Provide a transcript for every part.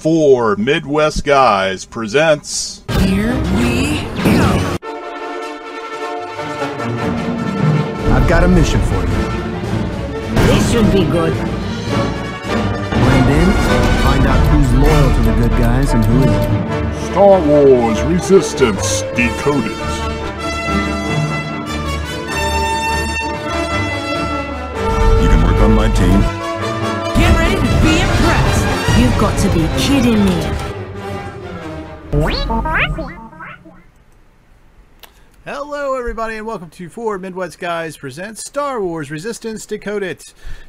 Four Midwest Guys presents Here we go. I've got a mission for you. This should be good. Blend in, find out who's loyal to the good guys and who isn't. Star Wars Resistance Decoded. You can work on my team. Got to be kidding me. Hello, everybody, and welcome to Four Midwest Guys presents Star Wars Resistance Decoded.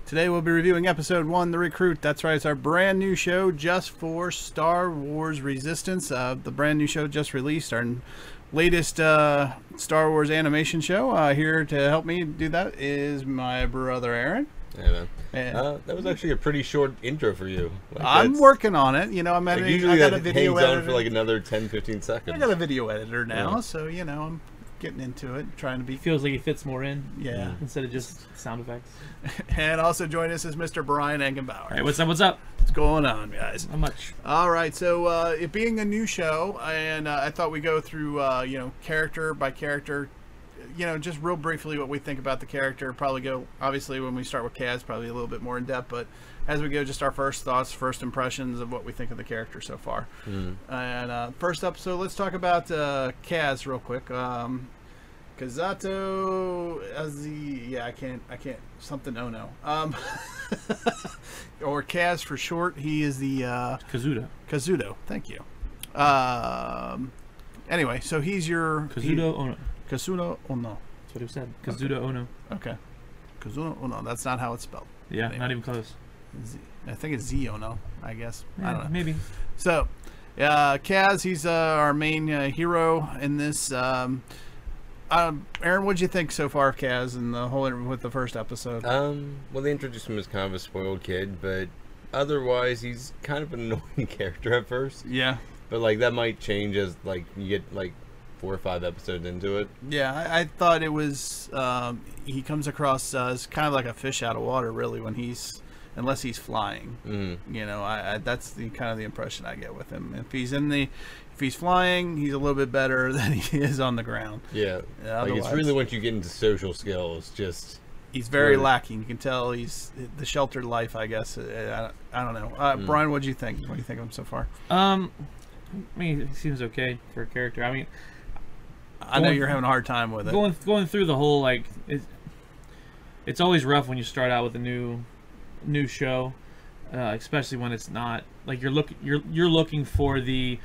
Today we'll be reviewing Episode 1, The Recruit. That's right, it's our brand new show just for Star Wars Resistance. Uh, the brand new show just released, our latest uh, Star Wars animation show. Uh, here to help me do that is my brother Aaron. Yeah, man. And Uh, that was actually a pretty short intro for you. Like, I'm working on it. You know, I'm Like editing. usually I got that a video hangs on for like another 10, 15 seconds. I got a video editor now, Yeah. so you know, I'm getting into it, trying to be. feels like he fits more in Yeah. instead of just sound effects. And also join us is Mr. Brian Engenbauer. All right, what's up? What's up? What's going on, guys? Not much. All right, so uh, it being a new show, and uh, I thought we go through, uh, you know, character by character, you know, just real briefly what we think about the character. Probably go, obviously, when we start with Kaz, probably a little bit more in depth, but as we go, just our first thoughts, first impressions of what we think of the character so far. And uh, first up, so let's talk about uh, Kaz real quick. Um, Kazato as the yeah I can't I can't something oh no um or Kaz for short he is the uh, Kazuda. Kazuto. Thank you. Um. Anyway, so he's your Kazuda Ono. He, Kazuto. Oh Ono. That's what it said. Kazuda Ono. Okay. Kazuno Ono. That's not how it's spelled. Yeah, Anyway. not even close. Z, I think it's Z. Ono. I guess. I Yeah, don't know. Maybe. So, uh, Kaz. He's uh, our main uh, hero in this. Um, um, Aaron, what'd you think so far of Kaz and the whole with the first episode? Um, well, they introduced him as kind of a spoiled kid, but otherwise, he's kind of an annoying character at first. yeah. But like that might change as like you get like four or five episodes into it. Yeah, I, I thought it was. Um, he comes across uh, as kind of like a fish out of water, really, when he's unless he's flying. Mm. You know, I, I that's the kind of the impression I get with him. If he's in the, if he's flying, he's a little bit better than he is on the ground. Yeah. Yeah, like it's really once you get into social skills, just He's very Right. lacking. You can tell he's the sheltered life. I guess. Uh, I, I don't know. Uh, Mm. Brian, what do you think? What do you think of him so far? Um, I mean, he seems okay for a character. I mean, I know you're having a hard time with it. going going through the whole like, it, it's always rough when you start out with a new, new show, uh, especially when it's not like you're looking you're you're looking for the,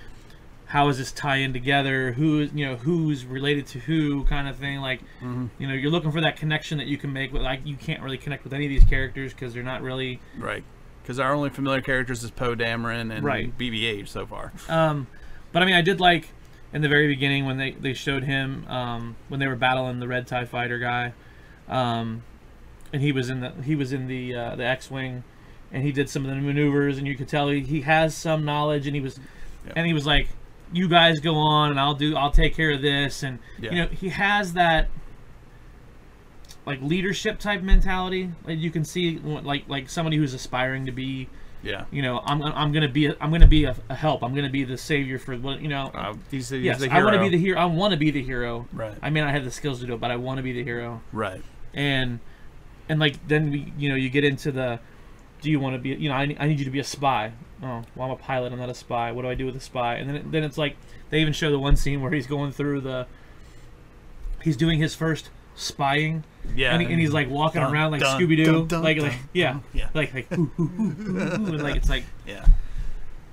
how is this tie in together? Who is you know who's related to who kind of thing like. Mhm. you know you're looking for that connection that you can make with like you can't really connect with any of these characters because they're not really Right. Because our only familiar characters is Poe Dameron and Right. BB-8 so far. um but i mean i did like in the very beginning when they they showed him um when they were battling the red tie fighter guy um and he was in the he was in the uh, the x-wing and he did some of the maneuvers and you could tell he, he has some knowledge and he was Yeah. and he was like you guys go on and i'll do i'll take care of this and Yeah. you know he has that like leadership type mentality like you can see like like somebody who's aspiring to be Yeah. you know i'm, I'm gonna be a, i'm gonna be a, a help. I'm gonna be the savior for what you know. Uh, he's, he's yes i want to be the hero i want to be the hero. Right. i mean i have the skills to do it but i want to be the hero. Right. and and like then we you know you get into the do you want to be you know I, need- I need you to be a spy. Oh well i'm a pilot i'm not a spy. What do i do with a spy? And then it, then it's like they even show the one scene where he's going through the he's doing his first spying Yeah. and, he, and he's like walking Dun, around like dun, scooby-doo dun, dun, like, dun, like yeah. Yeah. like like ooh, ooh, ooh, ooh, ooh, and like it's like Yeah.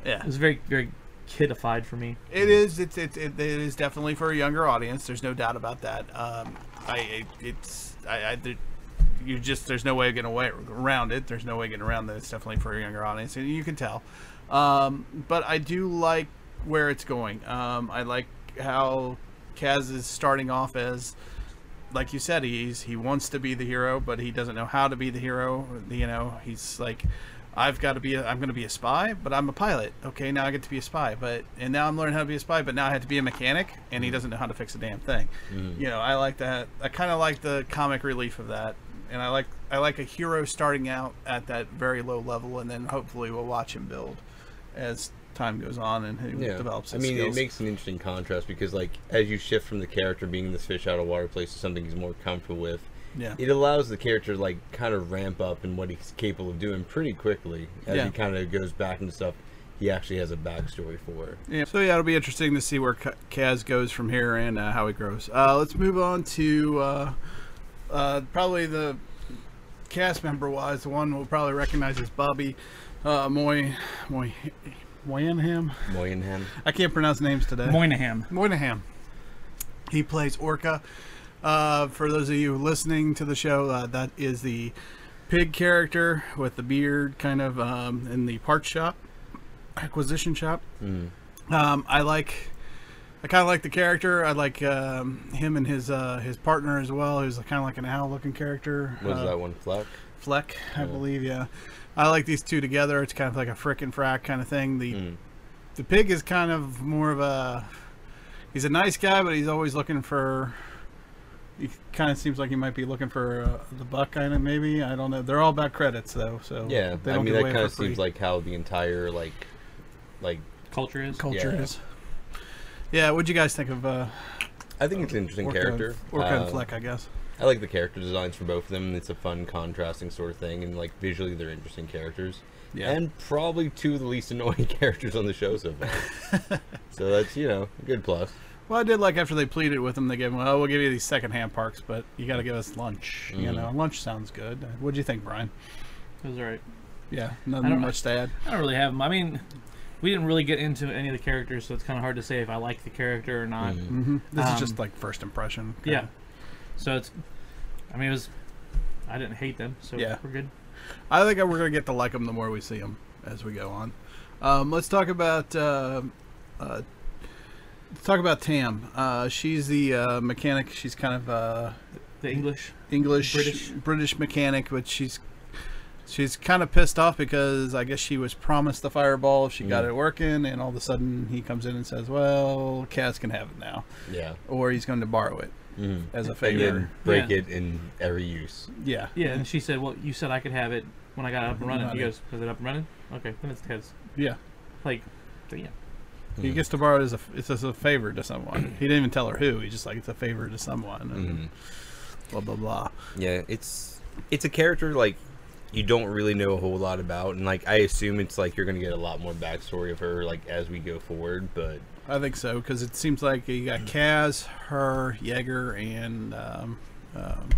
Yeah. it was very very kidified for me It is. It's it, it, it is definitely for a younger audience. There's no doubt about that. Um, I it, it's I, I there, you just there's no way of getting away around it. There's no way of getting around that. It's definitely for a younger audience, and you can tell. Um, but I do like where it's going. Um, I like how Kaz is starting off as like you said, he's he wants to be the hero, but he doesn't know how to be the hero. You know, he's like, I've got to be, a, I'm going to be a spy, but I'm a pilot. Okay, now I get to be a spy, but and now I'm learning how to be a spy, but now I have to be a mechanic, and he mm. doesn't know how to fix a damn thing. Mm. You know, I like that. I kind of like the comic relief of that, and I like I like a hero starting out at that very low level, and then hopefully we'll watch him build as time goes on and he Yeah, develops I mean, skills. it makes an interesting contrast because, like, as you shift from the character being this fish out of water place to something he's more comfortable with, yeah. it allows the character to, like kind of ramp up in what he's capable of doing pretty quickly as Yeah. he kind of goes back into stuff he actually has a backstory for. Yeah. So yeah, it'll be interesting to see where Kaz goes from here and uh, how he grows. Uh, let's move on to uh, uh, probably the cast member wise, the one we'll probably recognize is Bobby uh, Moy Moy Moynihan. Moynihan. I can't pronounce names today. Moynihan. Moynihan. He plays Orka. Uh, for those of you listening to the show, uh, that is the pig character with the beard, kind of um, in the parts shop, acquisition shop. Mm. Um, I like. I kind of like the character. I like um, him and his uh, his partner as well. Who's kind of like an owl-looking character. What is Uh, that one? Fleck? Fleck, I Yeah. believe. Yeah, I like these two together. It's kind of like a frickin' and frack kind of thing. The Mm. the pig is kind of more of a he's a nice guy, but he's always looking for. He kind of seems like he might be looking for uh, the buck, kind of maybe. I don't know. They're all back credits though, so Yeah, they I don't mean that away kind for of seems like how the entire like, like Culture is. culture yeah. is. Yeah, what'd you guys think of uh, I think it's an interesting Orka, character. Orka Uh, and Fleck? I guess. I like the character designs for both of them. It's a fun, contrasting sort of thing, and like visually, they're interesting characters. Yeah. And probably two of the least annoying characters on the show so far. so that's you know a good plus. Well, I did like after they pleaded with him, they gave him, "Oh, we'll give you these secondhand parks, but you got to give us lunch." You Mhm. know, lunch sounds good. What do you think, Brian? It was alright. Yeah, nothing don't- much to add. I don't really have 'em. I mean, we didn't really get into any of the characters, so it's kind of hard to say if I like the character or not. Mhm. hmm This is Um, just like first impression. Yeah. So it's. I mean, it was. I didn't hate them, so Yeah. we're good. I think we're gonna get to like them the more we see them as we go on. Um, let's talk about uh, uh, let's talk about Tam. Uh, she's the uh, mechanic. She's kind of uh, The English. English British. British mechanic, but she's she's kind of pissed off because I guess she was promised the fireball if she got Mm. it working, and all of a sudden he comes in and says, "Well, Kaz can have it now," Yeah. or he's going to borrow it Mhm. as a And favor. then break Yeah. it in every use. Yeah, Yeah, and she said, "Well, you said I could have it when I got up and running." He goes, "Is it up and running?" Okay, then it's Ted's. yeah. Like, so yeah. He Mhm. gets to borrow it as a it's as a favor to someone. He didn't even tell her who. He's just like it's a favor to someone. And Mhm. Blah blah blah. Yeah, it's it's a character like you don't really know a whole lot about, and like I assume it's like you're gonna get a lot more backstory of her like as we go forward. But I think so because it seems like you got Kaz, her, Yeager, and um, um,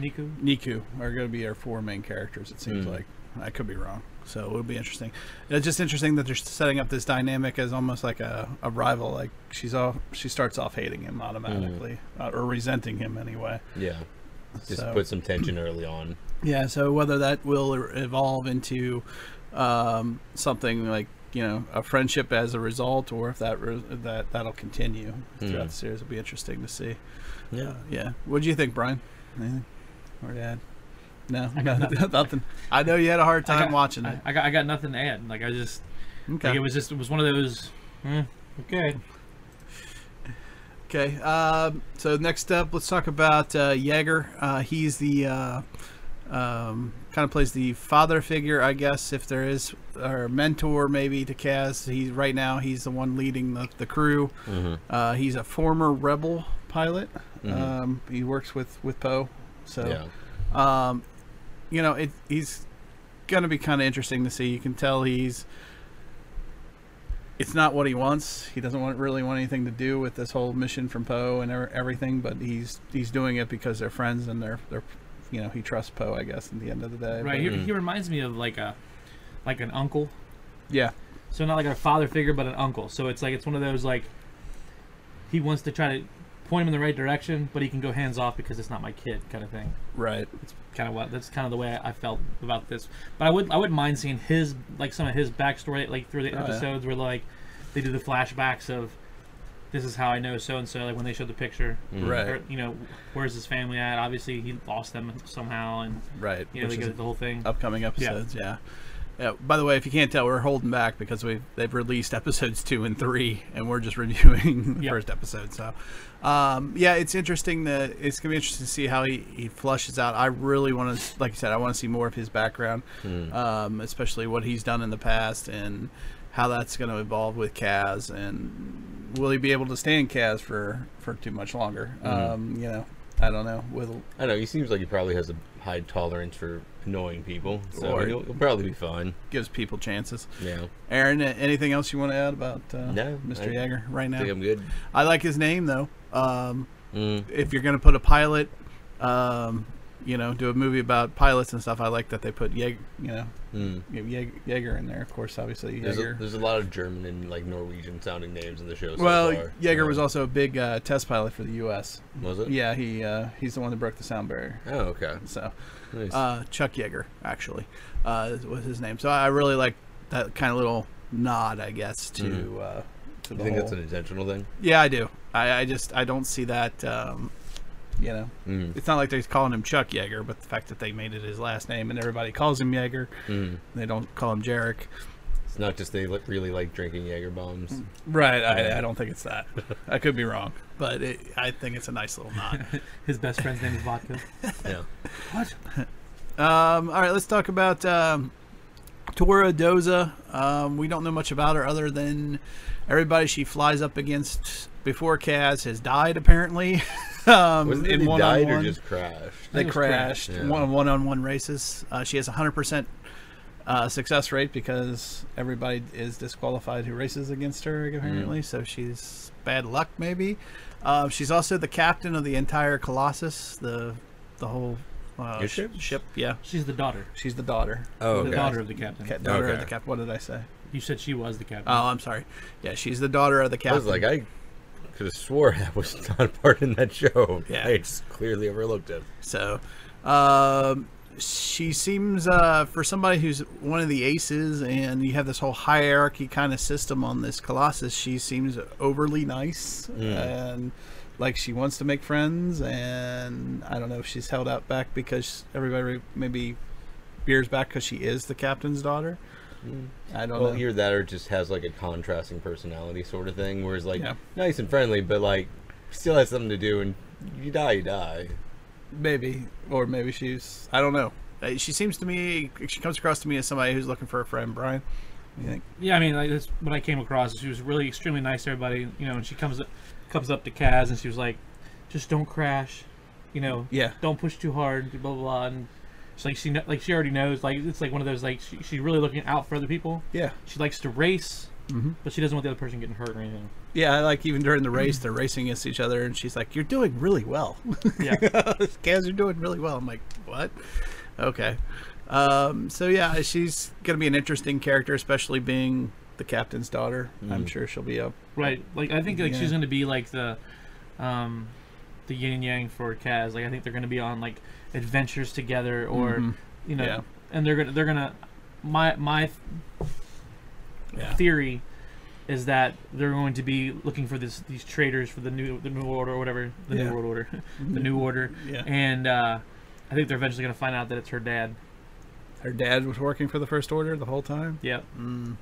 Neeku. Neeku are going to be our four main characters. It seems Mm. like I could be wrong. So it'll be interesting. It's just interesting that they're setting up this dynamic as almost like a, a rival. Like she's off, she starts off hating him automatically uh, or resenting him anyway. yeah, just So- put some tension early on. Yeah, so whether that will evolve into um, something like you know a friendship as a result, or if that re- that that'll continue throughout Hmm. the series, will be interesting to see. Yeah, Uh, yeah. What do you think, Brian? Anything? Or Dad? No, I got nothing. nothing. I know you had a hard I time got- watching I, it. I got I got nothing to add. Like I just Okay. like it was just it was one of those. eh, okay. Okay. Um, so next up, let's talk about uh, Yeager. Uh, he's the uh, um, kind of plays the father figure, I guess, if there is, or mentor maybe to Kaz. He's right now he's the one leading the, the crew. mm-hmm. Uh, he's a former rebel pilot. Mhm. Um, he works with with Poe. So yeah, um, you know, it, he's going to be kind of interesting to see. You can tell he's. It's not what he wants. He doesn't want really want anything to do with this whole mission from Poe and er- everything. But he's he's doing it because they're friends and they're they're, you know, he trusts Poe. I guess at the end of the day. Right. But- He, he reminds me of like a like an uncle. yeah. So not like a father figure, but an uncle. So it's like it's one of those like he wants to try to point him in the right direction, but he can go hands off because it's not my kid, kind of thing. Right. It's kind of what that's kind of the way I, felt about this. But I would I wouldn't mind seeing his like some of his backstory like through the Oh, yeah. episodes where like they do the flashbacks of this is how I know so and so like when they showed the picture. Mhm. Right. Or, you know, where's his family at? Obviously, he lost them somehow, and Right. you know, Which they go the whole thing. upcoming episodes. Yeah. yeah. By the way, if you can't tell, we're holding back because we they've released episodes two and three, and we're just reviewing the Yep. first episode. So, um, yeah, it's interesting that it's gonna be interesting to see how he, he flushes out. I really want to, like I said, I want to see more of his background, Mm. um, especially what he's done in the past, and how that's going to evolve with Kaz, and will he be able to stand Kaz for for too much longer? Mm-hmm. Um, you know, I don't know. Will I don't know. He seems like he probably has a high tolerance for annoying people, so Or- he'll, he'll probably be fine. gives people chances. Yeah, Aaron, anything else you want to add about uh, No, Mr. Yeager right I now? think I'm good. I like his name though. Um, Mm. if you're going to put a pilot, um, you know, do a movie about pilots and stuff, I like that they put Yeager, you know, Mm. Yeager in there. Of course, obviously There's a, there's a lot of German and like Norwegian sounding names in the show. So well, far. Yeager was also a big uh, test pilot for the U.S. Was it? Yeah, he uh, he's the one that broke the sound barrier. Oh, okay. So, Nice. uh, Chuck Yeager actually uh, was his name. So I really like that kind of little nod, I guess, to uh, to the you think whole. that's an intentional thing? Yeah, I do. I, I just I don't see that. Um, you know, Mm. it's not like they're calling him Chuck Yeager, but the fact that they made it his last name and everybody calls him Yeager, Mm. they don't call him Jarek. It's not just they li- really like drinking Jaeger bombs. Right. I, I don't think it's that. I could be wrong, but it, I think it's a nice little nod. His best friend's name is Vodka. Yeah. What? Um, all right, let's talk about um, Torra Doza. Um, we don't know much about her other than everybody she flies up against before Kaz has died, apparently. um, Wasn't it in they died or one-on-one. just crashed? They It crashed crashed, yeah. one one on one races. Uh, she has a hundred percent uh, success rate because everybody is disqualified who races against her apparently. So she's bad luck maybe. Uh, she's also the captain of the entire Colossus, the the whole uh, ship? ship. Yeah, She's the daughter. she's the daughter. Oh, The daughter of the captain. Ca- daughter of the captain. What did I say? You said she was the captain. Oh, I'm sorry. Yeah, she's the daughter of the captain. I was like, I could have swore that was not a part in that show. Yeah. I just clearly overlooked it. So, um, she seems uh, for somebody who's one of the aces, and you have this whole hierarchy kind of system on this Colossus. She seems overly nice and like she wants to make friends. And I don't know if she's held out back because everybody maybe veers back because she is the captain's daughter. I don't Well, know. either that or just has like a contrasting personality sort of thing, where it's like Yeah. nice and friendly, but like still has something to do, and you die, you die. Maybe, or maybe she's. I don't know. Uh, She seems to me. She comes across to me as somebody who's looking for a friend. Brian, you think? Yeah, I mean, like that's what I came across. She was really extremely nice to everybody. You know, and she comes up, comes up to Kaz and she was like, "Just don't crash, you know. Yeah. Don't push too hard. Blah blah blah." And she's like, she like she already knows. Like it's like one of those like she, she's really looking out for other people. Yeah. She likes to race, Mhm. but she doesn't want the other person getting hurt or anything. Yeah, I like even during the race, they're racing against each other, and she's like, "You're doing really well, Yeah. Kaz. You're doing really well." I'm like, "What?" Okay. Um, so yeah, she's gonna be an interesting character, especially being the captain's daughter. I'm sure she'll be up. Right. Like I think like Yeah. she's gonna be like the, um, the yin and yang for Kaz. Like I think they're gonna be on like adventures together, or Mhm. you know, Yeah. and they're gonna they're gonna. My my yeah. theory is that they're going to be looking for this these traders for the new the new order or whatever the Yeah. new world order, the new order, Yeah. and uh, I think they're eventually gonna find out that it's her dad. Her dad was working for the First Order the whole time. Yep. Mm,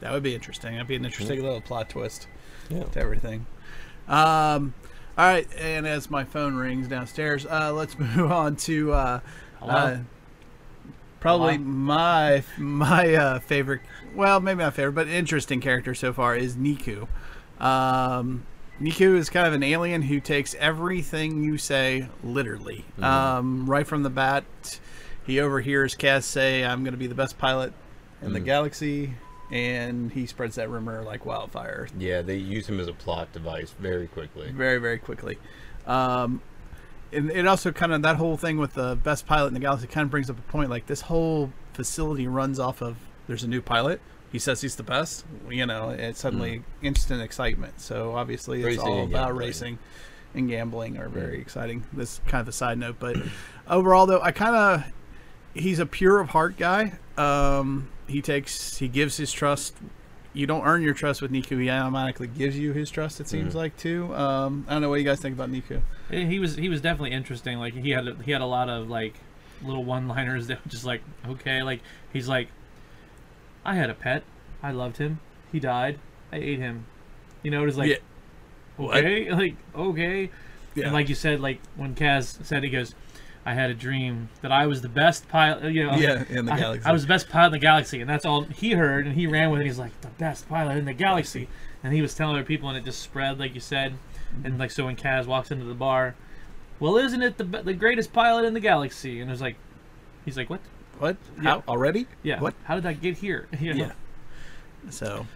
that would be interesting. That'd be an interesting little plot twist Yeah. to everything. Um, all right, and as my phone rings downstairs, uh, let's move on to uh, uh, probably Hello? my my uh, favorite. Well, maybe not favorite, but interesting character so far is Neeku. Um, Neeku is kind of an alien who takes everything you say literally. Um, right from the bat, he overhears Kaz say, "I'm going to be the best pilot in the galaxy," and he spreads that rumor like wildfire Yeah, they use him as a plot device very quickly. very very quickly. Um, and it also kind of that whole thing with the best pilot in the galaxy kind of brings up a point. Like this whole facility runs off of there's a new pilot. He says he's the best. You know, it's suddenly instant excitement. So obviously it's Racing all about racing and gambling are very exciting. This is kind of a side note, but overall though, I kind of he's a pure of heart guy. Um, he takes he gives his trust. You don't earn your trust with Neeku. He automatically gives you his trust. It seems like too. Um, I don't know what you guys think about Neeku. He was he was definitely interesting. Like he had he had a lot of like little one-liners that were just like okay, like he's like, I had a pet, I loved him, he died, I ate him. You know, it was like Yeah. What? okay, like okay, Yeah. and like you said, like when Kaz said, he goes, I had a dream that I was the best pilot. You know, Yeah, in the I- galaxy. I was the best pilot in the galaxy, and that's all he heard. And he ran with it. He's like the best pilot in the galaxy, and he was telling other people, and it just spread, like you said. And like so, when Kaz walks into the bar, well, isn't it the the greatest pilot in the galaxy? And there's like, he's like, what? What? Yeah. How? Already? Yeah. What? How did that get here? You know? Yeah. So,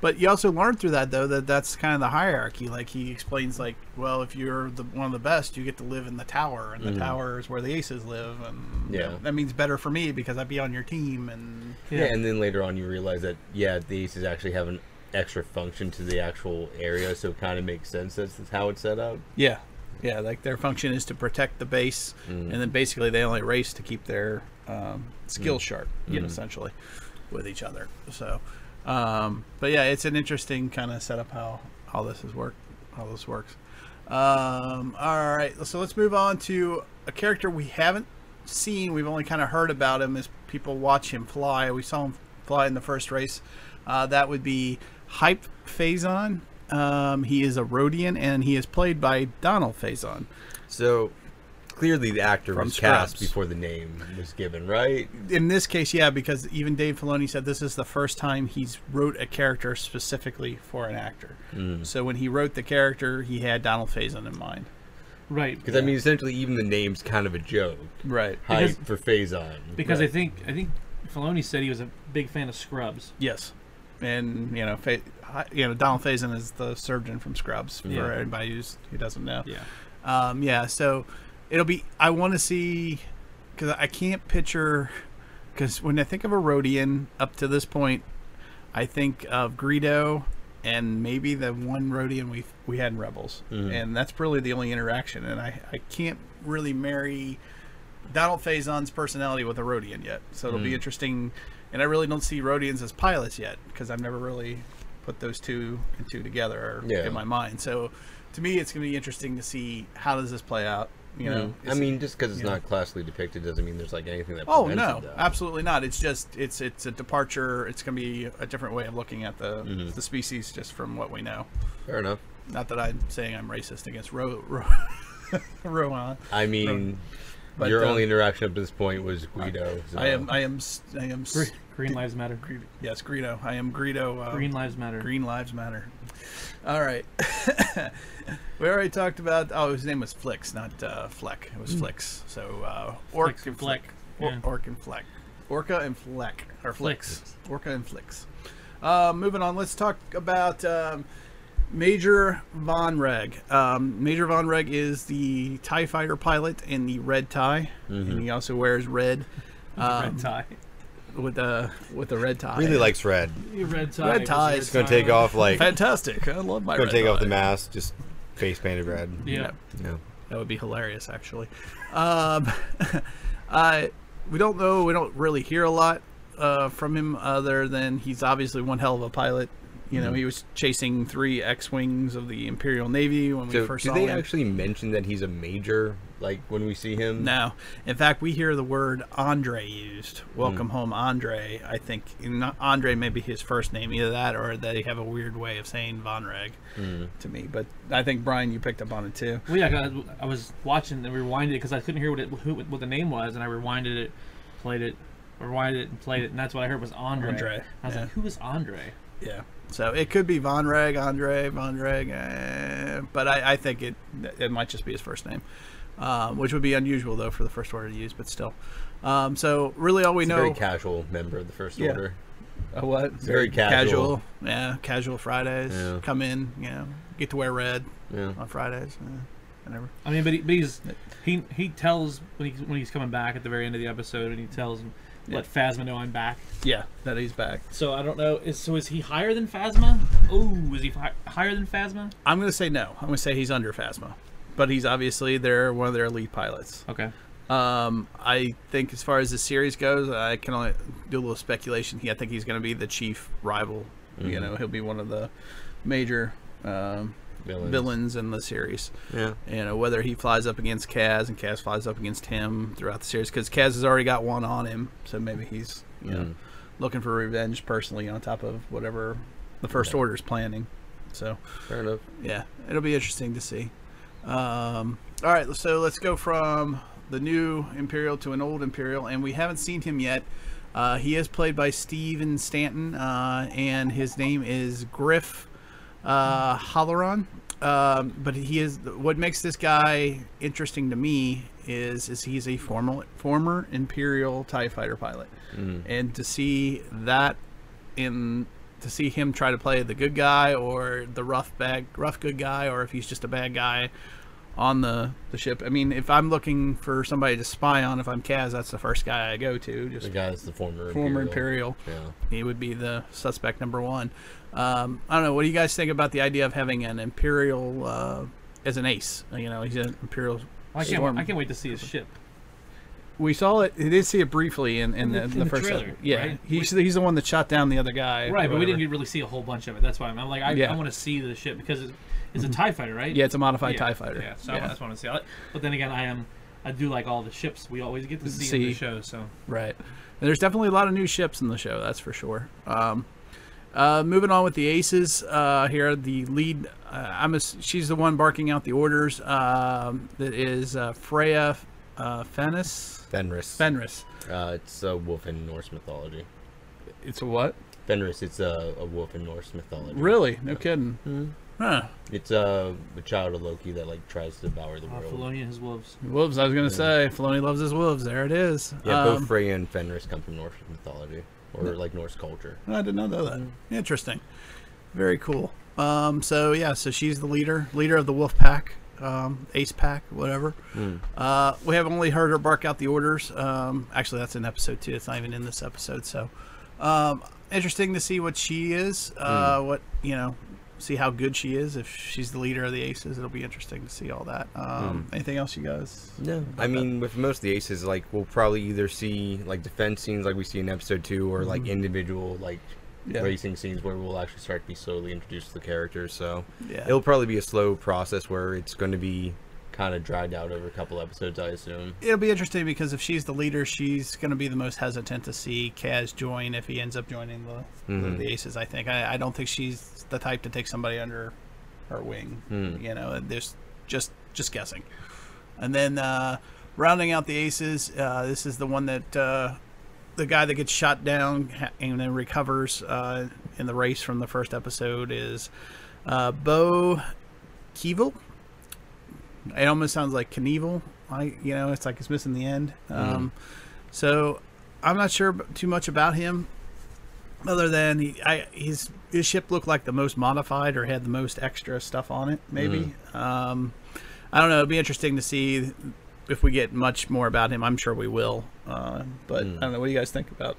but you also learn through that though that that's kind of the hierarchy. Like he explains, like, well, if you're the one of the best, you get to live in the tower, and the mm-hmm. tower is where the aces live, and you Yeah. know, that means better for me because I'd be on your team, and Yeah. and then later on you realize that yeah, the aces actually have an extra function to the actual area, so it kind of makes sense. That's that's how it's set up. yeah, yeah, like their function is to protect the base, mm-hmm. and then basically they only race to keep their um, skills mm-hmm. sharp, you know, essentially with each other. So, um, but yeah, it's an interesting kind of setup how how this is work how this works. Um, all right, so let's move on to a character we haven't seen. We've only kind of heard about him as people watch him fly. We saw him fly in the first race. Uh, that would be Hype Fazon. Um, he is a Rhodian, and he is played by Donald Faison. So clearly the actor From was cast before the name was given, right? In this case, yeah, because even Dave Filoni said this is the first time he's wrote a character specifically for an actor. So when he wrote the character, he had Donald Faison in mind. Right. Because I mean, essentially, even the name's kind of a joke. Right. Hype Because- for Faison. Because Right. I think I think Filoni said he was a big fan of Scrubs. Yes. And you know, Fa- you know, Donald Faison is the surgeon from Scrubs for Yeah. anybody who's, who doesn't know. Yeah. Um, yeah, so it'll be. I want to see because I can't picture. Because when I think of a Rhodian up to this point, I think of Greedo and maybe the one Rhodian we we had in Rebels, mm-hmm. and that's really the only interaction. And I I can't really marry Donald Faison's personality with a Rhodian yet, so it'll be mm. interesting. And I really don't see Rhodians as pilots yet because I've never really put those two and two together Yeah. in my mind. So to me, it's going to be interesting to see how does this play out. You know, I mean, just because it's you know. not classically depicted doesn't mean there's like anything that. oh no, it, absolutely not. It's just it's it's a departure. It's going to be a different way of looking at the Mm-hmm. the species just from what we know. Fair enough. Not that I'm saying I'm racist against Ro, Ro, Rohan. I mean, But, your uh, only interaction up to this point was Guido. so- I am I am I am s- Green, Green Lives Matter. Gre- yes Greedo. I am Greedo. Uh, Green Lives Matter. Green Lives Matter. All right. we already talked about. Oh, his name was Flix, not uh, Fleck. It was Flix. So uh, Orc Flix and and Fleck. Fleck. Or, Yeah. Orc and Fleck. Orka and Fleck. Or Flix. Flix. Orka and Flix. Uh, moving on. Let's talk about um, Major Von Reg. Um, Major Von Reg is the Tie Fighter pilot in the red tie, and he also wears red. Um, red tie. with a with a red tie. really likes red. Red tie. Red tie. It's gonna take off like. fantastic. I love my Gonna red take off the mask, just face painted red. Yeah. Yeah. That would be hilarious, actually. Um, I we don't know. We don't really hear a lot uh, from him, other than he's obviously one hell of a pilot. You Mm-hmm. know, he was chasing three X-wings of the Imperial Navy when we So, first do saw they him. actually mention that he's a major, like when we see him? No, in fact, we hear the word Andre used. Welcome Hmm. home, Andre. I think Andre may be his first name, either that or they have a weird way of saying Von Reg Hmm. to me. But I think Brian, you picked up on it too. Well, yeah, 'cause I was watching and rewinded it because I couldn't hear what it who, what the name was, and I rewinded it, played it, rewinded it, and played it, and that's what I heard was Andre. Andre, I was yeah. like, who is Andre? Yeah. So it could be Von Reg, Andre, Von Reg, eh, but I, I think it it might just be his first name, um, which would be unusual though for the first order to use, but still. Um, so really, all we He's a know. very casual member of the First Yeah. Order. a what? very casual. Yeah, casual Fridays. Yeah. Come in, you know, get to wear red Yeah. on Fridays. Yeah, whatever. I mean, but, he, but he's he he tells when he when he's coming back at the very end of the episode, and he tells him let Phasma know I'm back. Yeah, that he's back. So I don't know. Is so is he higher than Phasma? Oh, is he hi- higher than Phasma? I'm gonna say no. I'm gonna say he's under Phasma, but he's obviously their one of their elite pilots. Okay. Um, I think as far as the series goes, I can only do a little speculation. He, I think he's going to be the chief rival. You know, he'll be one of the major um, Villains. villains in the series. Yeah. You know, whether he flies up against Kaz and Kaz flies up against him throughout the series, because Kaz has already got one on him, so maybe he's you know Mm. looking for revenge personally on top of whatever the First Order is planning. So Fair enough. yeah, it'll be interesting to see. Um, all right, so let's go from the new Imperial to an old Imperial, and we haven't seen him yet. Uh, he is played by Stephen Stanton, uh, and his name is Griff uh, Halloran. Um, but he is what makes this guy interesting to me is is he's a former former Imperial Tie Fighter pilot, and to see that in to see him try to play the good guy or the rough bad rough good guy or if he's just a bad guy on the the ship. I mean, if I'm looking for somebody to spy on, if I'm Kaz, that's the first guy I go to. Just The guy's the former former Imperial. Yeah. He would be the suspect number one. Um, I don't know. What do you guys think about the idea of having an Imperial uh, as an ace? You know, he's an Imperial. I can't. I can't wait to see his ship. We saw it. We did see it briefly in, in the, In the, the first. trailer, episode. yeah, right? he's he's the one that shot down the other guy. Right, but we didn't really see a whole bunch of it. That's why I'm, I'm like, I, Yeah. I want to see the ship because it's, it's a Tie Fighter, right? Yeah, it's a modified yeah, Tie Fighter. Yeah, so Yeah. I want to see. it. But then again, I am. I do like all the ships we always get to see, in the show. So Right. And there's definitely a lot of new ships in the show, that's for sure. Um, uh, moving on with the aces uh, here, the lead. Uh, I'm a, she's the one barking out the orders. Um, that is uh, Freya uh, Fenris. Fenris. Fenris. Uh, it's a wolf in Norse mythology. It's a what? Fenris, it's a, a wolf in Norse mythology. Really? No kidding. Huh. It's uh, a child of Loki that like tries to devour the uh, world. Filoni and his wolves. Wolves. I was gonna say Filoni loves his wolves. There it is. Yeah, Um, both Freya and Fenris come from Norse mythology or like Norse culture. I did not know that. Interesting. Very cool. Um, so yeah, so she's the leader, leader of the Wolf Pack, um, Ace Pack, whatever. Uh, we have only heard her bark out the orders. Um, actually, that's in episode two. It's not even in this episode. So um, interesting to see what she is. Uh, What you know, see how good she is. If she's the leader of the Aces, it'll be interesting to see all that. Um, Anything else, you guys? No, I mean with most of the aces, like we'll probably either see like defense scenes like we see in episode two, or like individual like Yeah. racing scenes where we'll actually start to be slowly introduced to the characters. So Yeah. it'll probably be a slow process where it's going to be kind of dragged out over a couple episodes, I assume. It'll be interesting because if she's the leader, she's going to be the most hesitant to see Kaz join if he ends up joining the the, Mhm. the Aces. I think. I, I don't think she's the type to take somebody under her wing. Hmm. You know, there's just just guessing. And then uh, rounding out the Aces, uh, this is the one that uh, the guy that gets shot down and then recovers uh, in the race from the first episode is uh, Bo Keevil. It almost sounds like Knievel. I, you know, it's like it's missing the end. Um, so I'm not sure too much about him, other than he, I, his his ship looked like the most modified or had the most extra stuff on it. Maybe. Um, I don't know. It'd be interesting to see if we get much more about him. I'm sure we will. Uh, but I don't know. What do you guys think about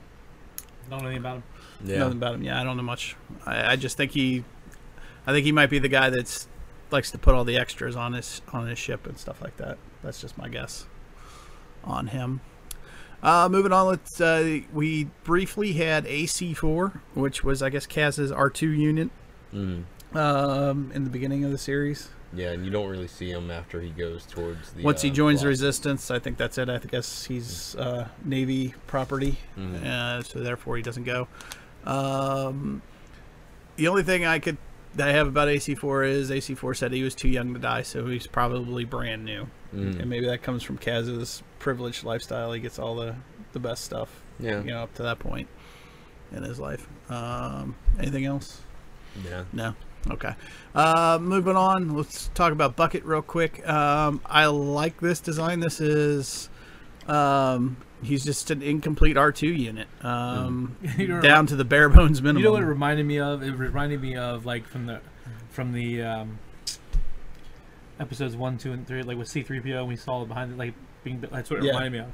Don't know anything about him. Yeah. Nothing about him. Yeah, I don't know much. I, I just think he, I think he might be the guy that's likes to put all the extras on his on his ship and stuff like that. That's just my guess on him. Uh, moving on, let's. Uh, we briefly had AC4, which was I guess Kaz's R2 unit Mm. um, in the beginning of the series. Yeah, and you don't really see him after he goes towards the. Once he uh, joins the resistance, I think that's it. I guess he's uh, Navy property, Mhm. uh, so therefore he doesn't go. Um, the only thing I could that I have about AC4 is AC4 said he was too young to die, so he's probably brand new, Mhm. and maybe that comes from Kaz's privileged lifestyle. He gets all the the best stuff, Yeah. you know, up to that point in his life. Um, anything else? Yeah. No. Okay. Uh, moving on. Let's talk about Bucket real quick. Um, I like this design. This is um, he's just an incomplete R2 unit, um, You know down to the bare bones minimum. You know what it reminded me of? It reminded me of like from the from the um, episodes one, two, and three, like with C three PO. And we saw it behind it, like being. That's what it Yeah. reminded me of.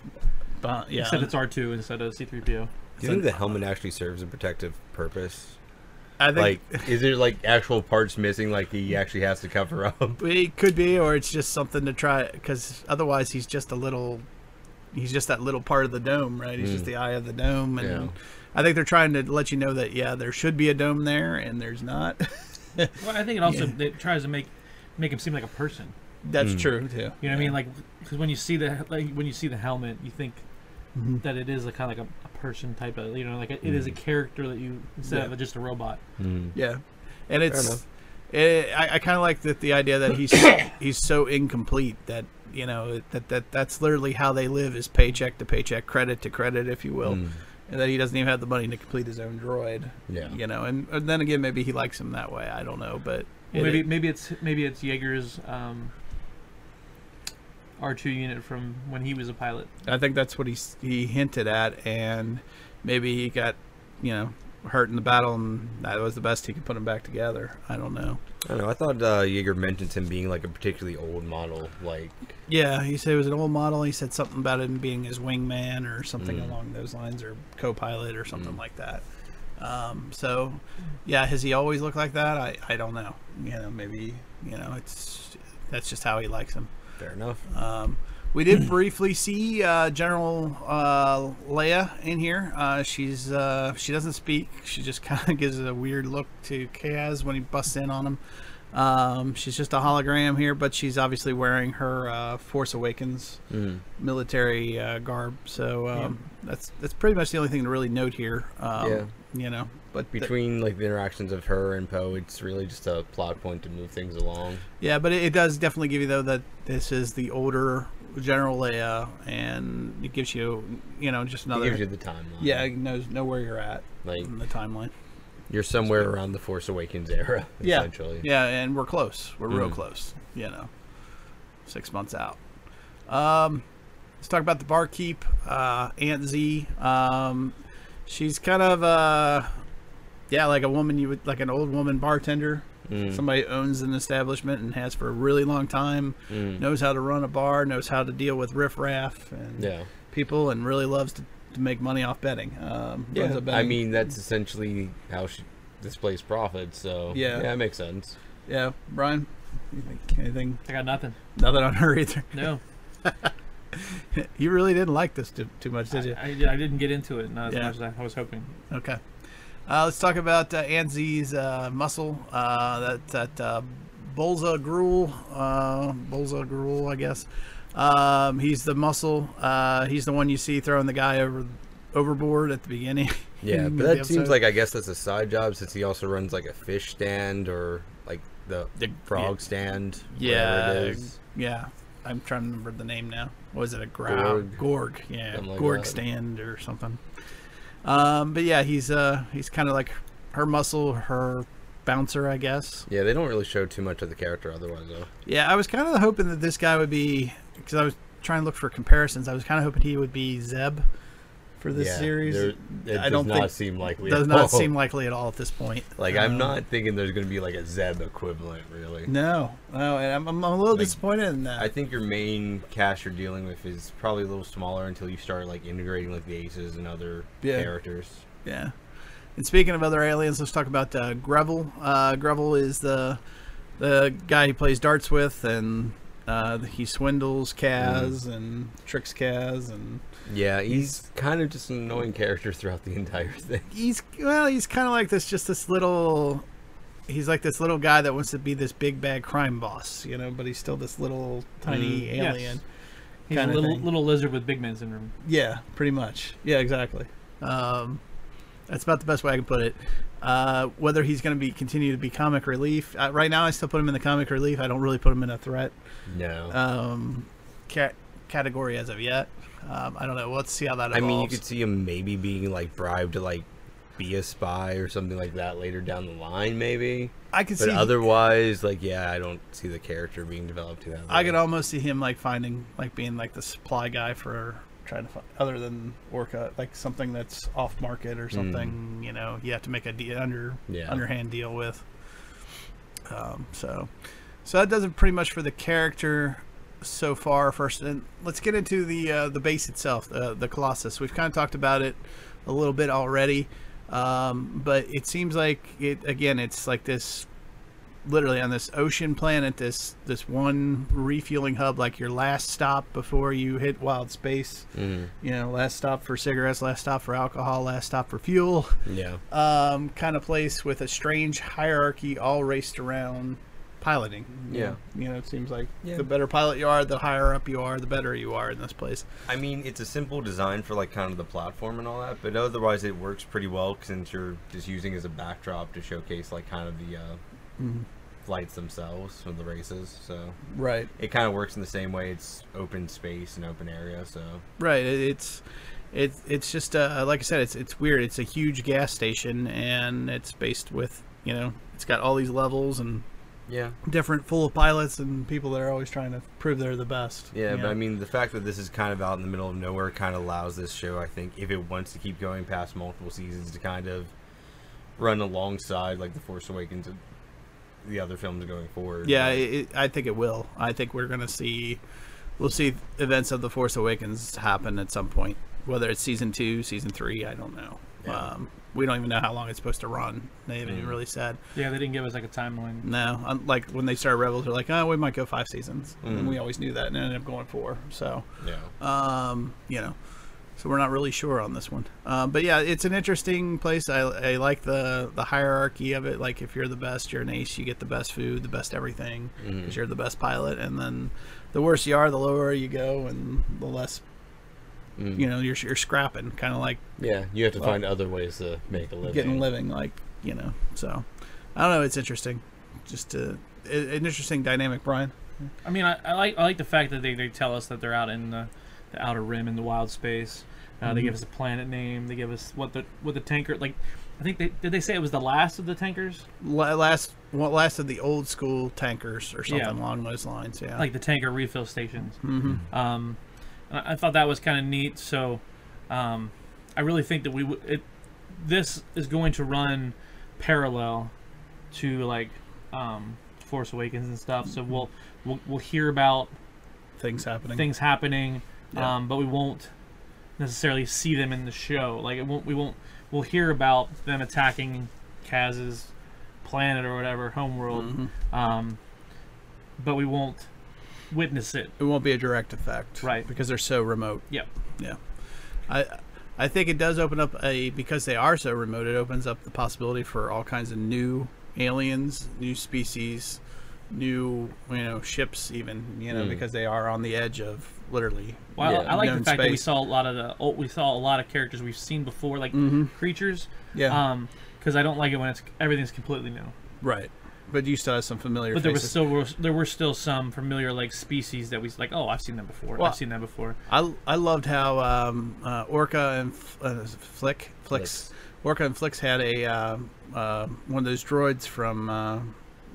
But, yeah. Except it's R two instead of C three PO. Do you think the helmet actually serves a protective purpose? I think Like, is there like actual parts missing? Like he actually has to cover up. it could be, or it's just something to try. Because otherwise, he's just a little. He's just that little part of the dome, right? He's just Mm. the eye of the dome, and Yeah. I think they're trying to let you know that yeah, there should be a dome there, and there's not. Well, I think it also Yeah. it tries to make make him seem like a person. That's Mm. true too. You know what I mean? Like because when you see the like when you see the helmet, you think Mhm. that it is a kind of like a, a person type of you know like it is a character that you instead Yeah. of just a robot. Mm. Yeah, and it's it, I, I kind of like that the idea that he's he's so incomplete that you know that that that's literally how they live is paycheck to paycheck, credit to credit, if you will, Mm. and that he doesn't even have the money to complete his own droid. Yeah. you know, and, and then again, maybe he likes him that way. I don't know, but Well, it- maybe maybe it's maybe it's Yeager's um, R two unit from when he was a pilot. I think that's what he he hinted at, and maybe he got you know hurt in the battle, and that was the best he could put him back together. I don't know. I don't know. I thought uh, Yeager mentioned him being like a particularly old model. Like, Yeah, he said it was an old model. He said something about him being his wingman or something Mm. along those lines, or co-pilot or something Mm. like that. Um, so, yeah, has he always looked like that? I, I don't know. You know, maybe you know it's that's just how he likes him. Fair enough. Um, we did briefly see uh, General uh, Leia in here. Uh, she's uh, she doesn't speak. She just kind of gives a weird look to Kaz when he busts in on him. Um, she's just a hologram here, but she's obviously wearing her uh, Force Awakens Mm. military uh, garb. So um, that's that's pretty much the only thing to really note here. Um, Yeah. You know, but Between like the interactions of her and Poe, it's really just a plot point to move things along. Yeah, but it, it does definitely give you though that this is the older General Leia, and it gives you, you know, just It another. gives you the timeline. yeah, it knows know where you're at like in the timeline. you're somewhere around the Force Awakens era, Yeah, essentially. yeah, and we're close. We're real Mhm. close. You know, six months out. Um, let's talk about the barkeep, uh, Aunt Z. Um, she's kind of uh, yeah, like a woman you would like an old woman bartender. Mm. Somebody owns an establishment and has for a really long time. Mm. knows how to run a bar, knows how to deal with riffraff and Yeah. people, and really loves to, to make money off betting. Um, runs Yeah. a betting- I mean, that's essentially how she displays profits. So Yeah. yeah, it makes sense. yeah, Brian, you think anything? I got nothing. Nothing on her either. No, You really didn't like this too, too much, did you? I, I, I didn't get into it not as Yeah. much as I was hoping. Okay. Uh, let's talk about uh, Aunt Z's uh, muscle. Uh, that that uh, Bolza Grool, uh, Bolza Grool, I guess. Um, he's the muscle. Uh, he's the one you see throwing the guy over overboard at the beginning. Yeah, but that seems like I guess that's a side job since he also runs like a fish stand or like the, The- frog stand. Yeah, it is. yeah. I'm trying to remember the name now. Was it a growl? Gorg. Gorg, yeah, Something like Gorg that. stand or something. Um, but yeah, he's uh he's kind of like her muscle, her bouncer, I guess. Yeah, they don't really show too much of the character otherwise though. Yeah, I was kind of hoping that this guy would be because I was trying to look for comparisons. I was kind of hoping he would be Zeb for this yeah, series. there- It I does don't not think- seem likely. Does at not all. seem likely at all at this point. like I'm Um, not thinking there's going to be like a Zeb equivalent really. No, no, and I'm, I'm a little Like, disappointed in that. I think your main cast you're dealing with is probably a little smaller until you start like integrating like the aces and other Yeah. characters. Yeah. And speaking of other aliens, let's talk about uh, Greville. Uh, Greville is the the guy he plays darts with, and uh, he swindles Kaz and tricks Kaz, and Yeah, he's kind of just an annoying character throughout the entire thing. he's well, he's kind of like this, just this little. He's like this little guy that wants to be this big bad crime boss, you know, but he's still this little tiny Mm, yes. alien. He's a kinda little thing. little lizard with big man syndrome. Yeah, pretty much. Yeah, exactly. Um, that's about the best way I can put it. Uh, whether he's going to be continue to be comic relief uh, right now, I still put him in the comic relief. I don't really put him in a threat No. um, cat category as of yet. Um, I don't know. Let's see how that I mean, you could see him maybe being like bribed to like be a spy or something like that later down the line, maybe. I could But see. otherwise, like, yeah, I don't see the character being developed to that. I could almost see him like finding like being like the supply guy for trying to find other than Orka, like something that's off market or something. You know, you have to make a deal under Yeah. underhand deal with. Um, so, so that does it pretty much for the character so far. First, and let's get into the uh, the base itself, the the Colossus. We've kind of talked about it a little bit already, um, but it seems like it again. It's like this literally on this ocean planet this this one refueling hub like your last stop before you hit wild space Mhm. you know last stop for cigarettes last stop for alcohol last stop for fuel Yeah. um, kind of place with a strange hierarchy all raced around piloting Yeah. know, you know it seems like Yeah. the better pilot you are the higher up you are the better you are in this place I mean, it's a simple design for like kind of the platform and all that, but otherwise it works pretty well since you're just using as a backdrop to showcase like kind of the uh, flights themselves with the races. So Right. it kind of works in the same way. It's open space and open area. So Right. It's it's it's just uh, like I said, it's it's weird. It's a huge gas station, and it's based with you know, it's got all these levels and yeah, different full of pilots and people that are always trying to prove they're the best. yeah. But know? I mean, the fact that this is kind of out in the middle of nowhere kind of allows this show, I think, if it wants to keep going past multiple seasons, to kind of run alongside like the Force Awakens and the other films going forward. Yeah, it, I think it will. I think we're gonna see, we'll see events of the Force Awakens happen at some point. Whether it's season two, season three, I don't know. Yeah. Um, we don't even know how long it's supposed to run. They haven't Mm. really said. Yeah, they didn't give us like a timeline. No, like when they started Rebels, they're like, oh, we might go five seasons, and Mm. we always knew that, and ended up going four. So, yeah. um, you know, so we're not really sure on this one. Um, but yeah, it's an interesting place. I, I like the the hierarchy of it. Like if you're the best, you're an ace. You get the best food, the best everything, because Mhm. you're the best pilot. And then the worse you are, the lower you go, and the less Mm. you know you're you're scrapping. Kind of like Yeah, you have to Well, find other ways to make a living. getting a living. Like you know. So I don't know. It's interesting. Just a, an interesting dynamic, Brian. I mean, I, I like I like the fact that they, they tell us that they're out in the, the outer rim in the wild space. Uh, They Mhm. give us a planet name. They give us what the what the tanker like. I think they did they say it was the last of the tankers, La- Last, what last of the old school tankers or something Yeah. along those lines. Yeah. like the tanker refill stations. hmm Um, I I thought that was kind of neat. So, um, I really think that we w- it this is going to run parallel to like um, Force Awakens and stuff. So we'll we'll, we'll hear about things happening. things happening, Yeah. um, but we won't necessarily see them in the show. Like it won't. We won't. We'll hear about them attacking Kaz's planet or whatever homeworld, Mhm. um, but we won't witness it. It won't be a direct effect, Right. Because they're so remote. Yep. Yeah. I I think it does open up a because they are so remote. It opens up the possibility for all kinds of new aliens, new species, new you know ships, even you know Mm. because they are on the edge of literally. Well, Yeah. I like the known fact that we saw a lot of the oh, we saw a lot of characters we've seen before, like Mhm. creatures. Yeah. Um, because I don't like it when it's everything's completely new. right. But you still have some familiar. But there was still were, there were still some familiar like species that we like. Oh, I've seen them before. Well, I've seen that before. I, I loved how um, uh, Orka and uh, Flick Flix Orka and Flix had a uh, uh, one of those droids from uh,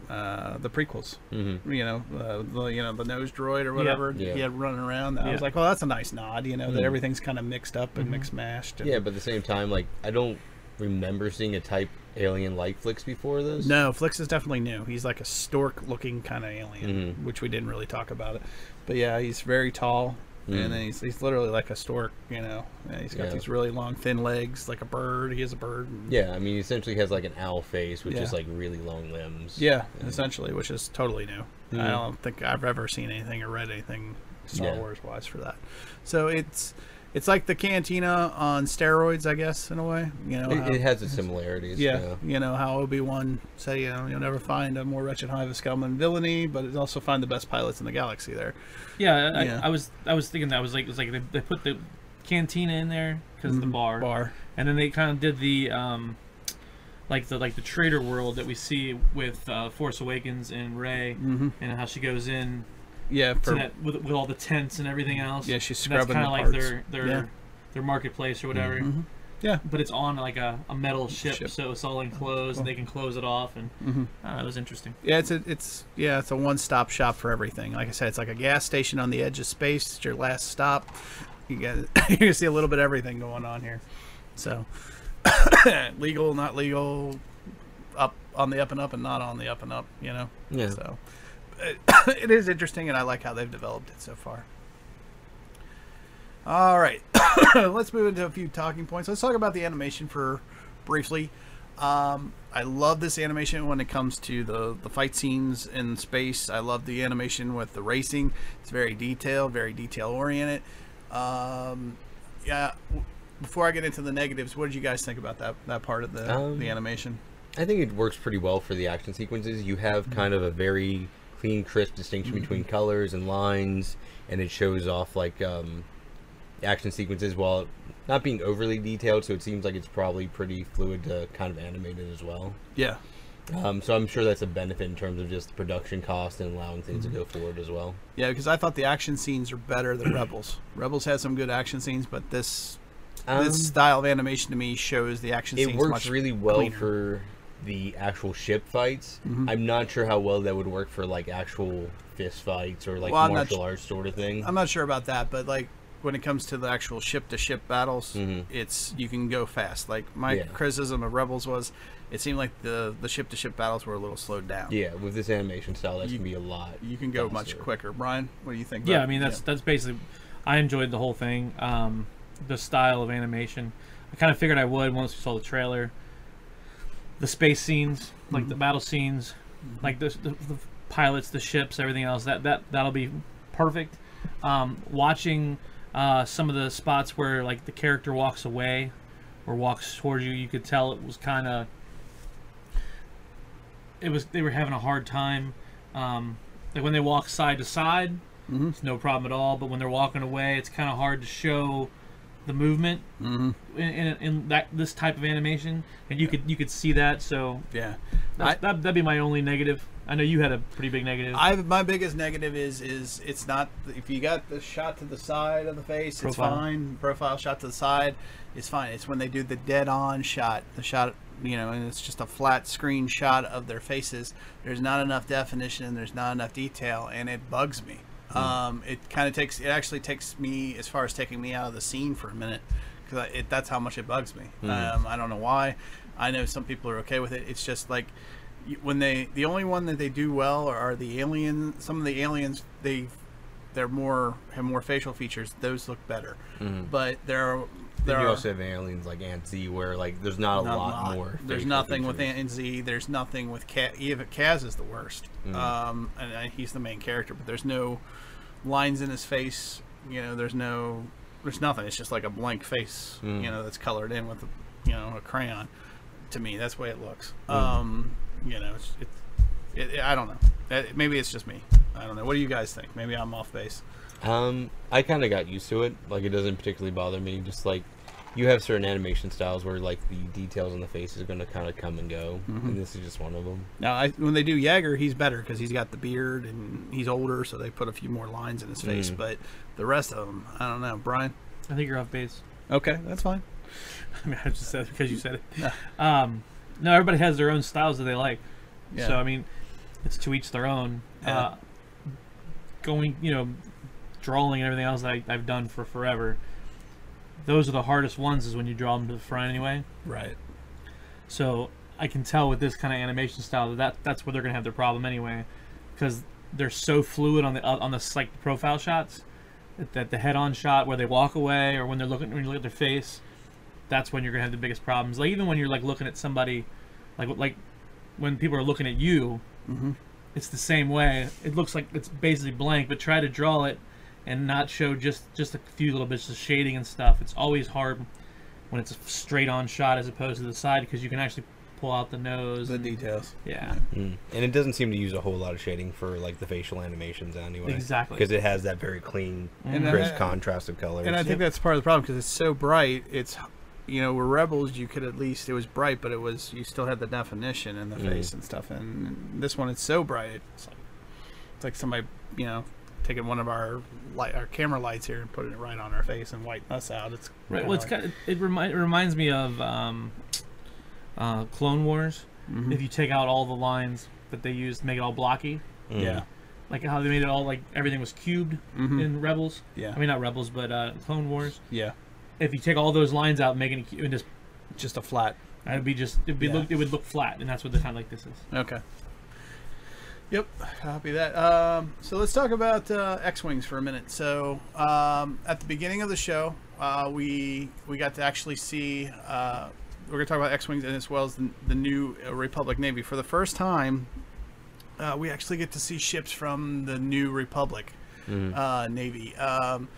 uh, the prequels. Mm-hmm. You know, uh, the you know the nose droid or whatever Yeah. he had running around. I Yeah. was like, well, that's a nice nod. You know that Mm. everything's kind of mixed up and Mhm. mixed mashed. And Yeah, but at the same time, like I don't remember seeing a type alien like Flix before this. No, Flix is definitely new. He's like a stork-looking kind of alien, Mhm. which we didn't really talk about it. But yeah, he's very tall, Mm. and then he's, he's literally like a stork. You know, and he's got Yeah. these really long, thin legs, like a bird. He is a bird. and- Yeah, I mean, he essentially has like an owl face, which is like really long limbs. Yeah, essentially, which is totally new. I Mhm. don't think I've ever seen anything or read anything Star Yeah. Wars wise for that. So it's it's like the cantina on steroids, I guess, in a way. You know, how- It, it has its similarities. yeah, Yeah. you know how Obi Wan said, you know, you'll never find a more wretched hive of scum and villainy, but it's also find the best pilots in the galaxy. There, Yeah, I, Yeah. I was I was thinking that was like it was like they, they put the cantina in there because the Mhm. bar, bar, and then they kind of did the um, like the like the trader world that we see with uh, Force Awakens and Rey, mm-hmm. and how she goes in yeah, for, that with, with all the tents and everything else. yeah, she's And that's scrubbing kind the of like parts. their their Yeah. their marketplace or whatever. Mhm. Yeah, But it's on like a, a metal ship, Ship. so it's all enclosed, and they can close it off, and Mhm. uh, it was interesting. Yeah, it's a, it's yeah, it's a one-stop shop for everything. Like I said, it's like a gas station on the edge of space. It's your last stop. You get you can see a little bit of everything going on here. So legal, not legal, up on the up and up, and not on the up and up. You know. Yeah. So it, is interesting, and I like how they've developed it so far. All right, let's move into a few talking points. Let's talk about the animation for briefly. Um, I love this animation when it comes to the the fight scenes in space. I love the animation with the racing. It's very detailed, very detail oriented. Um, yeah. Before I get into the negatives, what did you guys think about that that part of the Um, the animation? I think it works pretty well for the action sequences. You have kind of a very clean, crisp distinction between colors and lines, and it shows off like um, action sequences while not being overly detailed. So it seems like it's probably pretty fluid to kind of animated as well. Yeah, Um, so I'm sure that's a benefit in terms of just production cost and allowing things Mm-hmm. to go forward as well. Yeah, because I thought the action scenes are better than Rebels. Rebels has some good action scenes, but this Um, this style of animation to me shows the action it scenes works much really well cleaner. for the actual ship fights. Mm-hmm. I'm not sure how well that would work for like actual fist fights or like Well, I'm not martial sh- arts sort of thing. I'm not sure about that, but like when it comes to the actual ship to ship battles, Mhm. it's you can go fast. Like my Yeah. criticism of Rebels was, it seemed like the the ship to ship battles were a little slowed down. yeah, with this animation style, that's You- gonna be a lot. You can go much quicker. Brian, what do you think? Yeah, about- I mean that's that's basically. I enjoyed the whole thing. Um, the style of animation. I kind of figured I would once we saw the trailer. The space scenes, like Mm-hmm. the battle scenes, like the, the, the pilots, the ships, everything else. That that that'll be perfect. Um, watching uh, some of the spots where like the character walks away or walks towards you, you could tell it was kind of. It was they were having a hard time. Um, like when they walk side to side, Mhm. it's no problem at all. But when they're walking away, it's kind of hard to show the movement Mhm. in, in, in that this type of animation, and you could you could see that. So yeah. that's, I- that that'd be my only negative. I know you had a pretty big negative. I my biggest negative is is it's not if you got the shot to the side of the face, it's fine. Profile shot to the side, it's fine. It's when they do the dead on shot, the shot you know, and it's just a flat screen shot of their faces. There's not enough definition there's not enough detail, and it bugs me. Um, it kind of takes it actually takes me as far as taking me out of the scene for a minute because it, that's how much it bugs me. Um, I don't know why. I know some people are okay with it. It's just like when they the only one that they do well are the alien. Some of the aliens they they're more have more facial features. Those look better, but there are there you are also have aliens like Ant Z, where like there's not a not lot, more. There's nothing with features. Ant Z. There's nothing with Kaz. Even Kaz is the worst. Mm. Um, and he's the main character, but there's no lines in his face. You know, there's no, there's nothing. It's just like a blank face. Mm. You know, that's colored in with, a, you know, a crayon. To me, that's the way it looks. Mm. Um, you know, it's, it's it, I don't know. Uh, Maybe it's just me. I don't know. What do you guys think? Maybe I'm off base. Um, I kind of got used to it. Like it doesn't particularly bother me. Just like you have certain animation styles where like the details on the face is going to kind of come and go, Mm-hmm. and this is just one of them. Now, I, when they do Yeager, he's better because he's got the beard and he's older, so they put a few more lines in his face. Mm. But the rest of them, I don't know. Brian? I think you're off base. Okay, that's fine. I mean, I just said it because you said it. Yeah. Um, no, everybody has their own styles that they like. Yeah. So I mean, it's to each their own. Yeah. Uh, going, you know, drawing and everything else that I, I've done for forever. Those are the hardest ones, is when you draw them to the front anyway. Right. So I can tell with this kind of animation style that, that that's where they're gonna have their problem anyway, because they're so fluid on the uh, on the like profile shots, that, that the head-on shot where they walk away or when they're looking when you look at their face, that's when you're gonna have the biggest problems. Like even when you're like looking at somebody, like like when people are looking at you, Mm-hmm. it's the same way. It looks like it's basically blank, but try to draw it and not show just just a few little bits of shading and stuff. It's always hard when it's a straight on shot as opposed to the side because you can actually pull out the nose. The and- details. yeah, Mm. And it doesn't seem to use a whole lot of shading for like the facial animations anyway. Exactly. Because it has that very clean, And, crisp uh, contrast of colors. And I think that's part of the problem because it's so bright. It's, you know, with Rebels, you could at least, it was bright, but it was, you still had the definition in the Mm. face and stuff. And this one, it's so bright. It's like, it's like somebody, you know, taking one of our light, our camera lights here and putting it right on our face and whiting us out. It's right. kinda Well, it's like- kind of, it, remi- it reminds me of um, uh, Clone Wars. Mhm. If you take out all the lines that they used, make it all blocky, Mm. yeah. like how they made it all like everything was cubed Mhm. in Rebels. Yeah. I mean not Rebels, but uh, Clone Wars. yeah. If you take all those lines out, and make it and just Just a flat. it'd be just it'd be Yeah. look, it would look flat, and that's what the kind of like this is. Okay. Yep, copy that. Um, so let's talk about uh, X-wings for a minute. So um, at the beginning of the show, uh, we we got to actually see. Uh, we're going to talk about X-wings and as well as the, the new uh, Republic Navy for the first time. Uh, we actually get to see ships from the new Republic uh, Navy, um,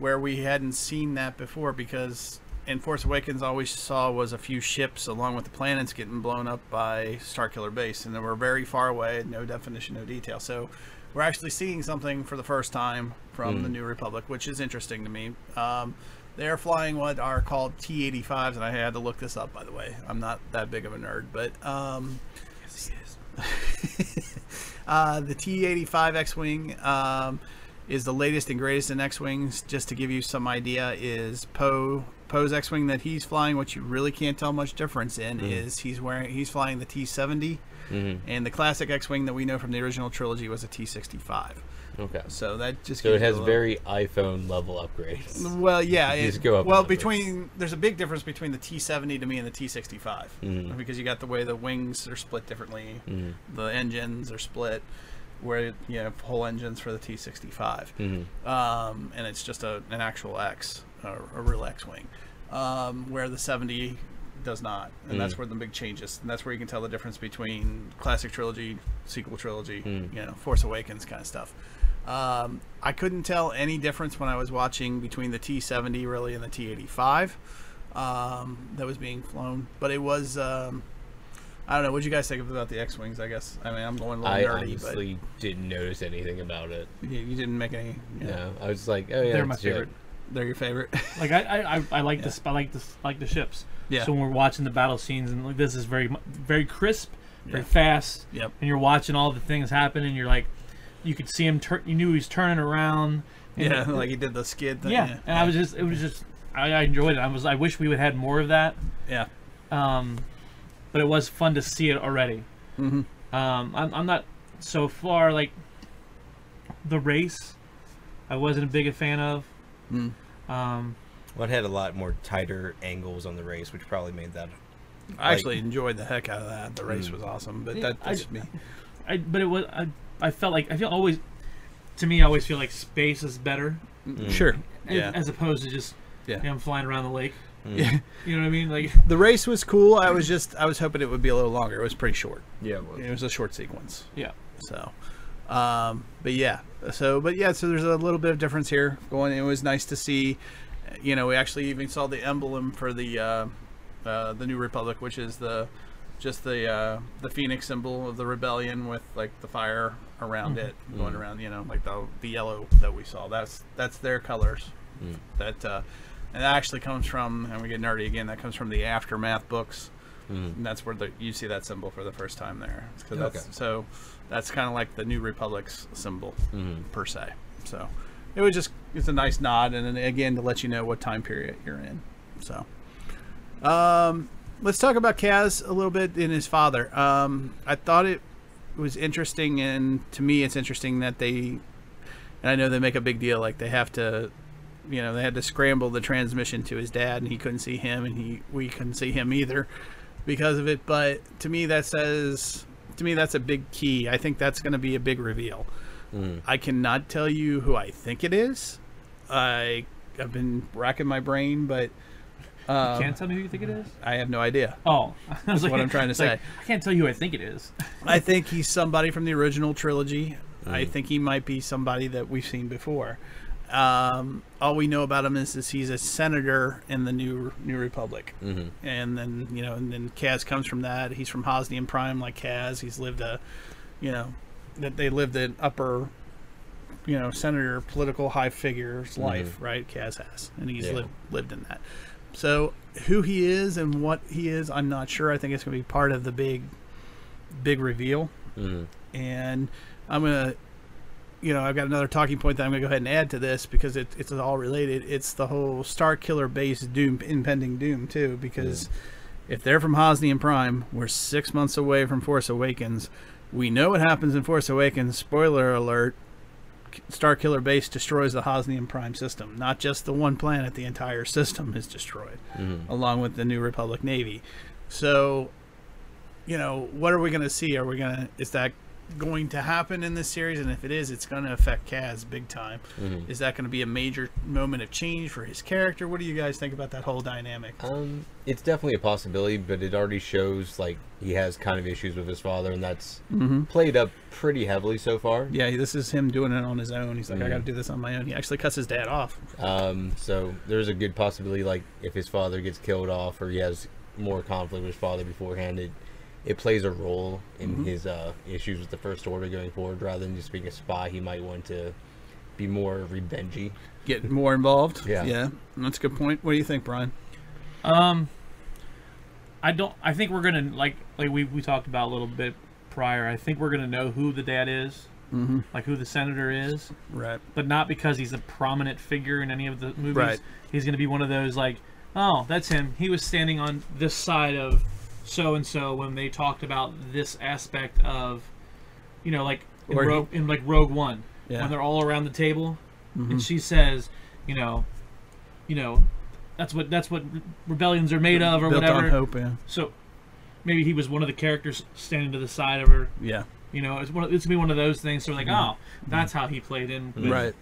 where we hadn't seen that before because in Force Awakens, all we saw was a few ships along with the planets getting blown up by Starkiller Base, and they were very far away, no definition, no detail. So we're actually seeing something for the first time from the New Republic, which is interesting to me. Um, they're flying what are called T-85s, and I had to look this up, by the way. I'm not that big of a nerd, but um, Uh, the T-85 X-wing um, is the latest and greatest in X-wings. Just to give you some idea, is Poe Poe's X-wing that he's flying. What you really can't tell much difference in Mm. is he's wearing he's flying the T-70, and the classic X-wing that we know from the original trilogy was a T-65. Okay. So that just So gives it has very iPhone level upgrades. well, yeah. It, just go up well, between there's a big difference between the T70 to me and the T65 Mhm. because you got the way the wings are split differently, Mhm. the engines are split, where you have whole engines for the T65, Mhm. um, and it's just a an actual X, a, a real X-wing, um, where the 70 does not, and that's Mm. where the big changes, and that's where you can tell the difference between classic trilogy, sequel trilogy, Mm. you know, Force Awakens kind of stuff. Um, I couldn't tell any difference when I was watching between the T70 really and the T85 um, that was being flown, but it was. I don't know. What would you guys think about the X-wings? I guess. I mean, I'm going a little nerdy. But I nerdy, honestly didn't notice anything about it. you, you didn't make any. Yeah, No, I was like, oh yeah, They're my that's shit. favorite. They're your favorite. Like I, I, I, I like this. I like this. Like the ships. Yeah. So when we're watching the battle scenes, and like this is very, very crisp, very Yeah. fast. Yep. And you're watching all the things happen, and you're like, you could see him turn. You knew he was turning around. yeah, it- like he did the skid thing. yeah. And I was just, it was just, I, I enjoyed it. I was, I wish we would have had more of that. Yeah. Um, but it was fun to see it already. Mhm. Um, I'm, I'm not so far like the race. I wasn't a big a fan of. Mm. Um, Well, it had a lot more tighter angles on the race, which probably made that. I actually enjoyed the heck out of that. The race Mm. was awesome, but Yeah, that, that's I- me. I, but it was, I, I felt like I feel always, to me, I always feel like space is better Sure. as- Yeah. as opposed to just Yeah. him flying around the lake. Yeah. You know what I mean? Like, The race was cool. I was just I was hoping it would be a little longer. It was pretty short. Yeah, It was a short sequence. yeah. So, um, but yeah. So, but yeah. So there's a little bit of difference here going. It was nice to see. You know, we actually even saw the emblem for the uh, uh, the New Republic, which is the just the uh, the phoenix symbol of the rebellion with like the fire around it going around. You know, like the the yellow that we saw. That's that's their colors. That uh, and that actually comes from, and we get nerdy again. That comes from the aftermath books. And that's where the you see that symbol for the first time there. That's, Okay. So that's kind of like the New Republic's symbol Mhm. per se. So it was just it's a nice nod, and then again to let you know what time period you're in. So um, let's talk about Kaz a little bit and his father. Um, I thought it was interesting, and to me, it's interesting that they. And I know they make a big deal, like they have to you know they had to scramble the transmission to his dad and he couldn't see him and he we couldn't see him either because of it. But to me that says to me that's a big key. I think that's going to be a big reveal. I cannot tell you who i think it is. I i've been racking my brain but um, Can't tell me who you think it is. i have no idea. Oh, that's was what I'm trying to it's like, say. I can't tell you who I think it is. i think he's somebody from the original trilogy. I Mm. think he might be somebody that we've seen before um, all we know about him is, is he's a senator in the new New Republic, Mhm. and then you know, and then Kaz comes from that. He's from Hosnian Prime, like Kaz. He's lived a, you know, that they lived an upper, you know, senator, political high figure's life, right? Kaz has, and he's Yeah. lived lived in that. So who he is and what he is, I'm not sure. I think it's going to be part of the big, big reveal Mhm. and I'm gonna, you know, I've got another talking point that I'm gonna go ahead and add to this because it, it's all related. It's the whole Star Killer base doom, impending doom too. Because if they're from Hosnian Prime, we're six months away from Force Awakens. We know what happens in Force Awakens. Spoiler alert: Star Killer base destroys the Hosnian Prime system. Not just the one planet; the entire system is destroyed, mm-hmm. along with the New Republic Navy. So you know, what are we going to see? Are we going to, is that going to happen in this series? And if it is, it's going to affect Kaz big time. Is that going to be a major moment of change for his character? What do you guys think about that whole dynamic? Um, it's definitely a possibility, but it already shows like he has kind of issues with his father, and that's played up pretty heavily so far. Yeah, this is him doing it on his own. He's like, I got to do this on my own. He actually cuts his dad off. Um, so there's a good possibility, like if his father gets killed off or he has more conflict with his father beforehand, it it plays a role in his uh, issues with the First Order going forward. Rather than just being a spy, he might want to be more revengey. Get more involved. Yeah. Yeah. That's a good point. What do you think, Brian? Um, I don't. I think we're gonna like like we we talked about a little bit prior. I think we're gonna know who the dad is, mm-hmm. like who the senator is, Right. but not because he's a prominent figure in any of the movies. Right. He's gonna be one of those like, oh, that's him. He was standing on this side of so and so when they talked about this aspect of, you know, like in, Or he- Rogue, in like Rogue One Yeah. Mm-hmm. when they're all around the table, and she says, you know, you know, that's what that's what rebellions are made of or Built whatever. hope. Yeah. So maybe he was one of the characters standing to the side of her. Yeah. You know, it's one. Of, it's gonna be one of those things. So like, oh, that's how he played in. with- Right.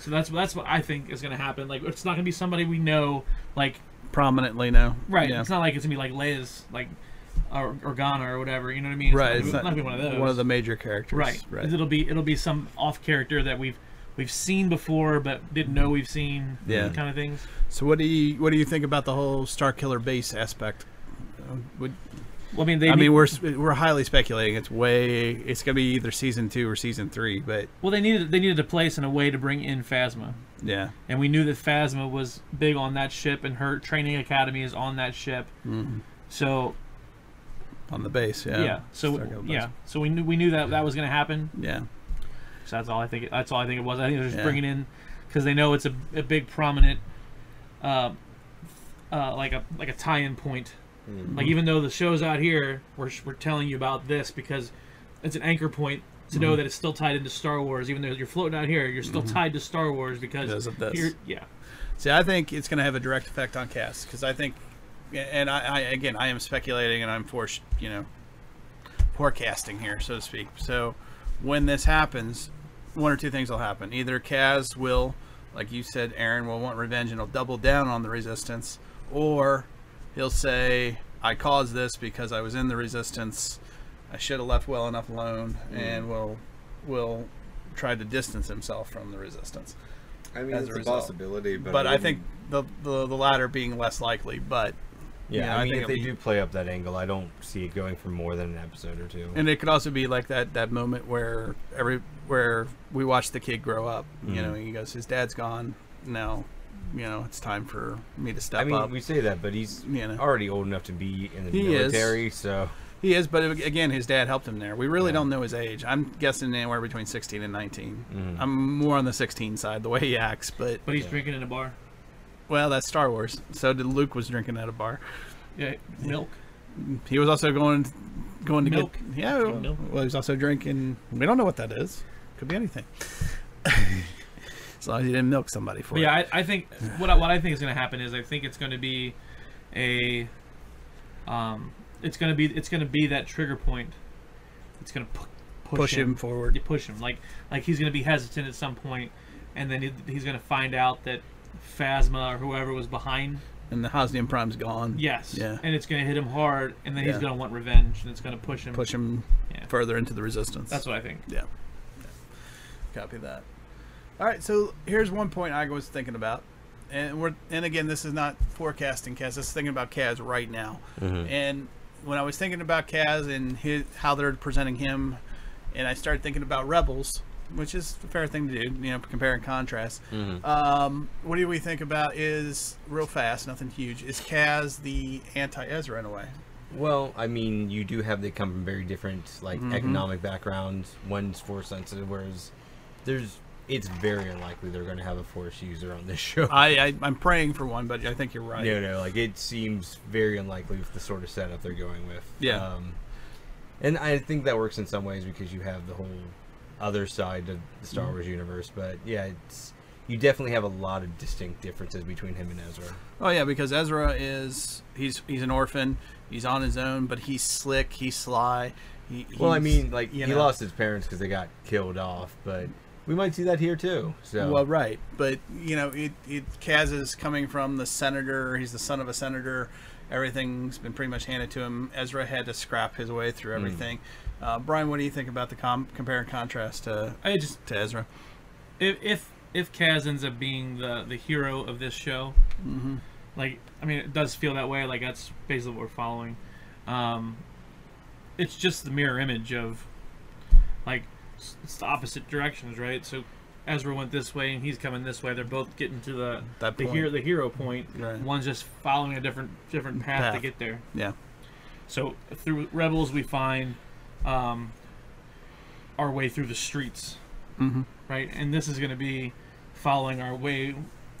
So that's that's what I think is gonna happen. Like, it's not gonna be somebody we know. Like, Prominently now. right? Yeah. It's not like it's gonna be like Leia's like or Organa or whatever. You know what I mean? It's right. Not, It's gonna be one of those. One of the major characters. right. Right. It'll be it'll be some off character that we've we've seen before but didn't know we've seen. Yeah. Kind of things. So what do you what do you think about the whole Star Killer base aspect? Uh, Would, Well, I mean, they. I need- mean, we're we're highly speculating. It's way. It's gonna be either season two or season three. But well, they needed they needed a place and a way to bring in Phasma. yeah, and we knew that Phasma was big on that ship, and her training academy is on that ship. So on the base. Yeah. yeah, so Star Killer base. yeah, so we knew we knew that that was going to happen. Yeah. So that's all I think. That's all I think it was. I think they're just Yeah. bringing in because they know it's a, a big prominent, uh, uh, like a like a tie-in point. Like even though the show's out here, we're we're telling you about this because it's an anchor point to Mm-hmm. know that it's still tied into Star Wars. Even though you're floating out here, you're still tied to Star Wars because Because of this. here- yeah. See, I think it's going to have a direct effect on Kaz because I think, and I, I again, I am speculating and I'm forced, you know, forecasting here, so to speak. So, when this happens, one or two things will happen. Either Kaz will, like you said, Aaron will want revenge and he'll double down on the resistance, or he'll say, "I caused this because I was in the resistance. I should have left well enough alone," and will will try to distance himself from the resistance I mean, as it's a a, possibility, but, but I wouldn't- think the, the the latter being less likely. But yeah, yeah, I I mean, think if they be- do play up that angle, I don't see it going for more than an episode or two. and it could also be like that that moment where every where we watch the kid grow up. You Mhm. know, he goes, his dad's gone. Now, you know, it's time for me to step I mean, up. we say that, but he's You know. already old enough to be in the He is. military, so he is, but again, his dad helped him there. We really Yeah. don't know his age. I'm guessing anywhere between 16 and 19. Mhm. I'm more on the 16 side, the way he acts. But But he's Yeah. drinking in a bar. well, that's Star Wars. So did Luke was drinking at a bar. Yeah, milk. He was also going going to Milk. get yeah. Drinking milk. Well, he was also drinking. We don't know what that is. Could be anything. as long as you didn't milk somebody for But it. yeah, I, I think what I, what I think is going to happen is I think it's going to be a um, it's going to be it's going to be that trigger point. It's going to pu- push, push him, him, forward. You push him like like he's going to be hesitant at some point, and then he, he's going to find out that Phasma or whoever was behind. And the Hosnian Prime's gone. Yes. Yeah. And it's going to hit him hard, and then Yeah. he's going to want revenge, and it's going to push him. Push him Yeah. further into the resistance. That's what I think. Yeah. Copy that. All right, so here's one point I was thinking about, and we're and again, this is not forecasting Kaz. This is thinking about Kaz right now. And when I was thinking about Kaz and his how they're presenting him, and I started thinking about Rebels, which is a fair thing to do, you know, compare and contrast. Um, what do we think about is real fast, nothing huge. Is Kaz the anti-Ezra in a way? Well, I mean, you do have they come from very different like Mm-hmm. economic backgrounds. One's force sensitive, whereas there's it's very unlikely they're going to have a force user on this show. I, I I'm praying for one, but I think you're right. No, no, like it seems very unlikely with the sort of setup they're going with. Yeah. Um, and I think that works in some ways because you have the whole other side of the Mm-hmm. Star Wars universe. But yeah, it's you definitely have a lot of distinct differences between him and Ezra. Oh yeah, because Ezra is he's he's an orphan. He's on his own, but he's slick. He's sly. He, Well, I mean, like you he know- lost his parents because they got killed off, but we might see that here too. So Well, right, but you know, it, it Kaz is coming from the senator. He's the son of a senator. Everything's been pretty much handed to him. Ezra had to scrap his way through Hmm. everything. Uh, Brian, what do you think about the com- compare and contrast to I just to Ezra? if if if Kaz ends up being the the hero of this show, Mm-hmm. like I mean, it does feel that way. Like that's basically what we're following. Um, it's just the mirror image of like s- it's the opposite directions, right? So Ezra went this way and he's coming this way. They're both getting to the That the hero the hero point. Right. One's just following a different different path, to get there. Yeah, So through Rebels, we find um, our way through the streets, Mhm. right? And this is going to be following our way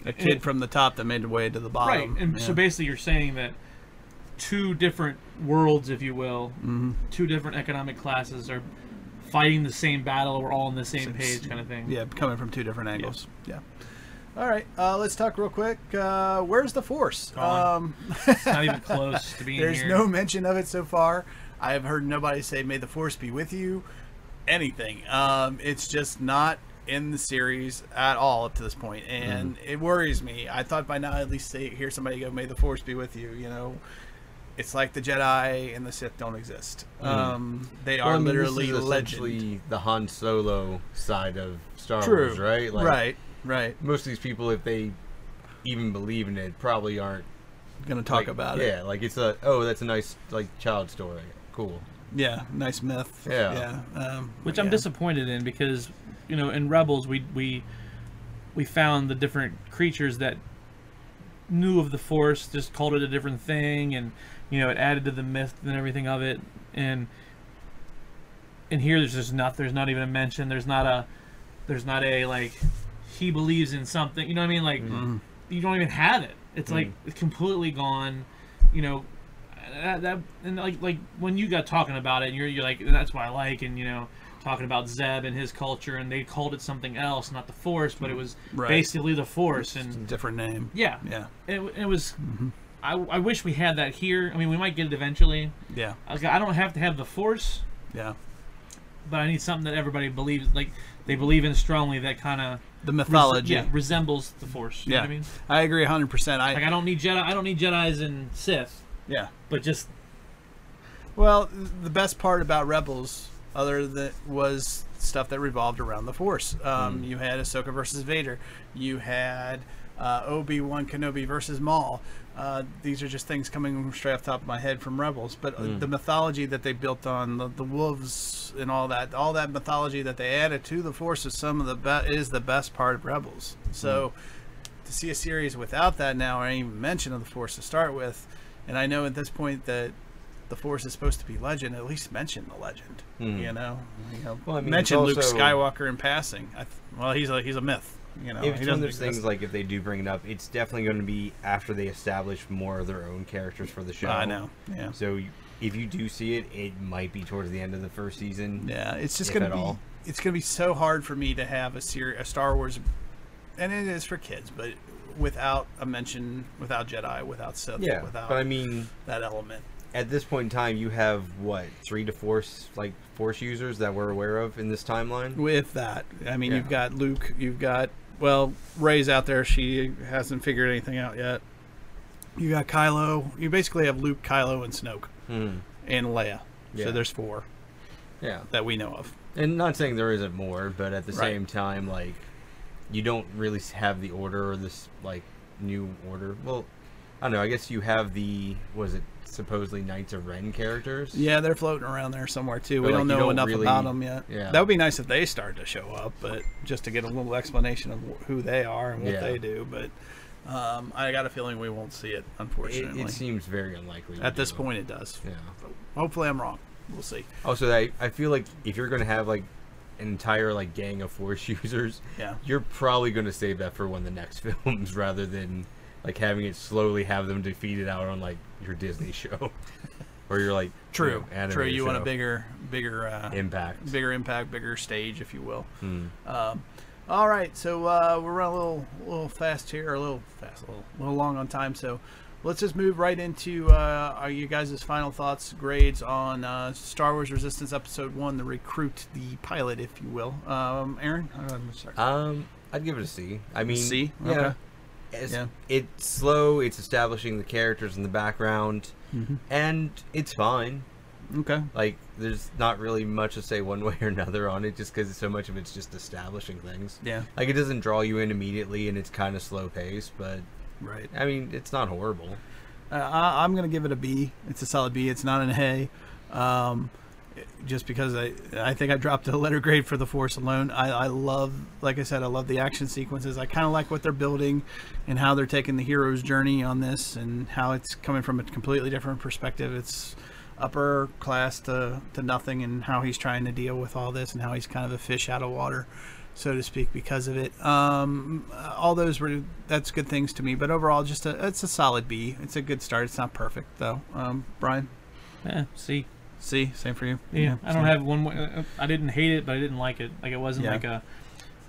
A kid from the top that made the way to the bottom. Right, and so basically you're saying that two different worlds, if you will, Mhm. two different economic classes are fighting the same battle. We're all on the same page, kind of thing. Yeah, coming from two different angles. Yeah. All right, uh, let's talk real quick. Uh, where's the Force? Um, It's not even close to being There's here. no mention of it so far. I have heard nobody say "May the Force be with you," anything. Um, it's just not in the series at all up to this point, and Mm-hmm. it worries me. I thought by now I'd at least say, hear somebody go, "May the Force be with you." You know, it's like the Jedi and the Sith don't exist. Um, they Well, are I mean, this literally is legend. the Han Solo side of Star True. Wars, right? right, right. Most of these people, if they even believe in it, probably aren't Gonna talk like, about it. Yeah, like it's a oh, that's a nice like child story. Cool. Yeah, nice myth. Yeah. yeah. Um, which I'm yeah. disappointed in because you know in Rebels we we we found the different creatures that knew of the Force, just called it a different thing, and you know it added to the myth and everything of it, and and here there's just not there's not even a mention. There's not a there's not a like he believes in something. You know what I mean? Like mm-hmm. you don't even have it. It's mm. like it's completely gone. You know. That, that and like like when you got talking about it, and you're you're like that's what I like, and you know talking about Zeb and his culture, and they called it something else, not the Force, but it mm. was Right. basically the Force, It's a and different name. yeah, Yeah, it, it was. Mm-hmm. I, I wish we had that here. I mean, we might get it eventually. yeah, Like, I don't have to have the Force, yeah. but I need something that everybody believes, like they believe in strongly, that kind of The mythology. yeah, resembles the Force. You Yeah. know what I mean? I agree 100%. I Like I don't need Jedi. I don't need Jedi's and Sith, yeah. but just Well, the best part about Rebels, other than was stuff that revolved around the Force. Um, You had Ahsoka versus Vader. You had uh, Obi Wan Kenobi versus Maul. Uh, these are just things coming from straight off the top of my head from Rebels. But uh the mythology that they built on the, the wolves and all that, all that mythology that they added to the Force is some of the be- is the best part of Rebels. So to see a series without that now, or even mention of the Force to start with, and I know at this point that the Force is supposed to be legend. At least mention the legend. You know, you know Well, I mean, mention it's Luke Skywalker in passing. I th- well, he's a he's a myth. You know, If it's one doesn't of those exist. things like if they do bring it up, it's definitely going to be after they establish more of their own characters for the show. I know. Yeah. So you- if you do see it, it might be towards the end of the first season. Yeah, it's just gonna be all. it's gonna be so hard for me to have a series, a Star Wars, and it is for kids, but without a mention, without Jedi, without Sith, Yeah, without but I mean, that element. at this point in time, you have what three to four like force users that we're aware of in this timeline. With that, I mean, Yeah. you've got Luke, you've got well, Rey's out there. She hasn't figured anything out yet. You got Kylo. You basically have Luke, Kylo, and Snoke, Hmm. and Leia. Yeah. So there's four Yeah, that we know of. and not saying there isn't more, but at the Right. same time, like you don't really have the order or this like new order. Well, I don't know. I guess you have the was it supposedly Knights of Ren characters. Yeah, they're floating around there somewhere too. We But, don't know don't enough really- about them yet. yeah. That would be nice if they started to show up, but just to get a little explanation of who they are and what Yeah. they do. But um, I got a feeling we won't see it, It, unfortunately. it seems very unlikely. At this point, it does. Yeah. Hopefully, I'm wrong. We'll see. Also, I, I feel like if you're gonna have like an entire like gang of force users, Yeah. you're probably gonna save that for one of the next films rather than like having it slowly have them defeated out on like your Disney show or you're like True. you know, True. animated You want a bigger, bigger uh, impact. bigger impact, bigger stage, if you will. Hmm. Um, all right, so uh, we're running a little, a little fast here, a little fast, a little, a little long on time. So let's just move right into uh, are you guys' final thoughts, grades on uh, Star Wars Resistance Episode One, the recruit, the pilot, if you will. Um, Aaron, I'm gonna start. Um, I'd give it a C. I mean, C? Yeah. Okay. It's, Yeah. it's slow. It's establishing the characters in the background, Mm-hmm. and it's fine. okay. Like, there's not really much to say one way or another on it, just because so much of it's just establishing things. Yeah. Like, it doesn't draw you in immediately, and it's kind of slow paced, but Right. I mean, it's not horrible. Uh, I, I'm gonna give it a B. It's a solid B. It's not an A. Um, just because I, I think I dropped a letter grade for the Force alone. I, I love, like I said, I love the action sequences. I kind of like what they're building and how they're taking the hero's journey on this and how it's coming from a completely different perspective. It's upper class to, to nothing and how he's trying to deal with all this and how he's kind of a fish out of water so to speak because of it um, all those were that's good things to me but overall just a it's a solid b it's a good start it's not perfect though um, brian Yeah, see, same for you yeah, I don't same. have one. wa- uh, I didn't hate it, but I didn't like it. Like it wasn't Yeah. like a.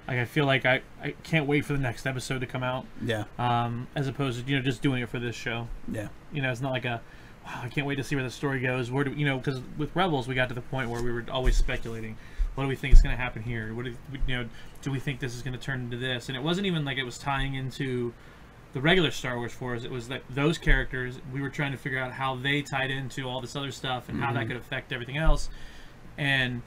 Like I feel like I, I can't wait for the next episode to come out. yeah Um, as opposed to you know just doing it for this show. yeah You know, it's not like a. Wow, I can't wait to see where the story goes. Where do you know? Because with Rebels, we got to the point where we were always speculating. What do we think is going to happen here? What do you know? Do we think this is going to turn into this? And it wasn't even like it was tying into the regular Star Wars for us. It was that those characters we were trying to figure out how they tied into all this other stuff and Mm-hmm. how that could affect everything else. And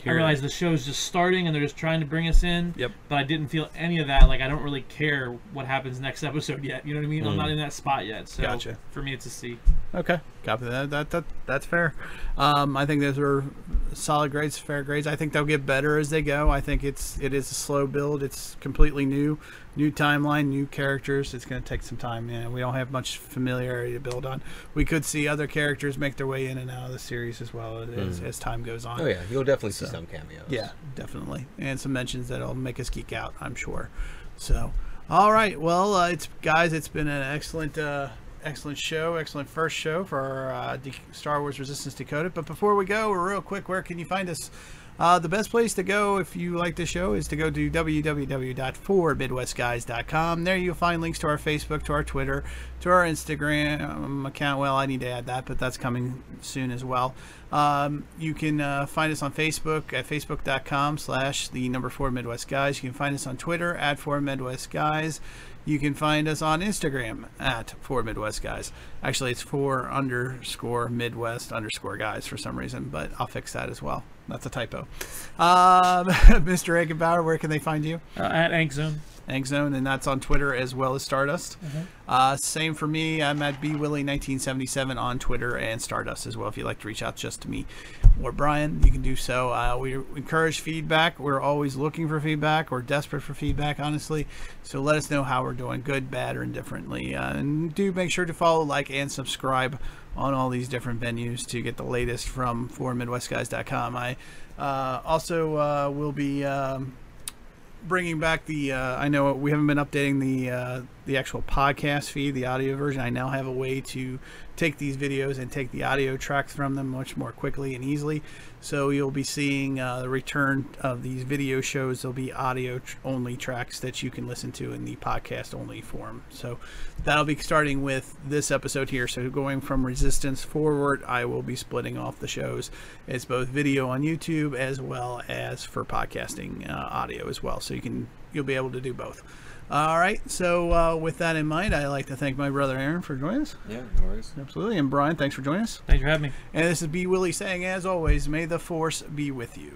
I Here- realize the show's just starting and they're just trying to bring us in. Yep. But I didn't feel any of that. Like I don't really care what happens next episode yet. You know what I mean? I'm not in that spot yet. So Gotcha. for me, it's a C. Okay, copy that. That, that that's fair. Um, I think those are solid grades, fair grades. I think they'll get better as they go. I think it's it is a slow build. It's completely new, new timeline, new characters. It's going to take some time. Yeah, we don't have much familiarity to build on. We could see other characters make their way in and out of the series as well as, as time goes on. Oh yeah, you'll definitely see some cameos. Yeah, definitely, and some mentions that'll make us geek out. I'm sure. So, all right. Well, uh, it's guys, it's been an excellent, uh, excellent show, excellent first show for uh, Star Wars Resistance Decoded. But before we go, real quick, where can you find us? Uh, the best place to go if you like the show is to go to www.formidwestguys.com. There you'll find links to our Facebook, to our Twitter, to our Instagram account. Well, I need to add that, but that's coming soon as well. Um, you can uh, find us on Facebook at facebook.com slash the number four Midwest Guys. You can find us on Twitter at four. You can find us on Instagram at four. Actually, it's four underscore Midwest underscore guys for some reason, but I'll fix that as well. That's a typo. Um, Mr. Eggenbauer, where can they find you? Uh, at Ank Zone. Zone, and that's on Twitter as well as Stardust. Uh, same for me. I'm at bwilly1977 on Twitter and Stardust as well. If you'd like to reach out just to me or Brian, you can do so. Uh, we encourage feedback. We're always looking for feedback. We're desperate for feedback, honestly. So let us know how we're doing, good, bad, or indifferently. Uh, and do make sure to follow, like, and subscribe on all these different venues to get the latest from 4midwestguys.com. I uh, also uh, will be. Um, bringing back the uh, I know we haven't been updating the uh, the actual podcast feed, the audio version. I now have a way to take these videos and take the audio tracks from them much more quickly and easily. So you'll be seeing uh, the return of these video shows. There'll be audio tr- only tracks that you can listen to in the podcast only form. So that'll be starting with this episode here. So going from Resistance forward, I will be splitting off the shows. It's both video on YouTube as well as for podcasting uh, audio as well. So you can you'll be able to do both. All right. So uh, with that in mind, I'd like to thank my brother Aaron for joining us. Yeah, no worries. Absolutely. And Brian, thanks for joining us. Thanks for having me. And this is B. Willie saying, as always, may the force be with you.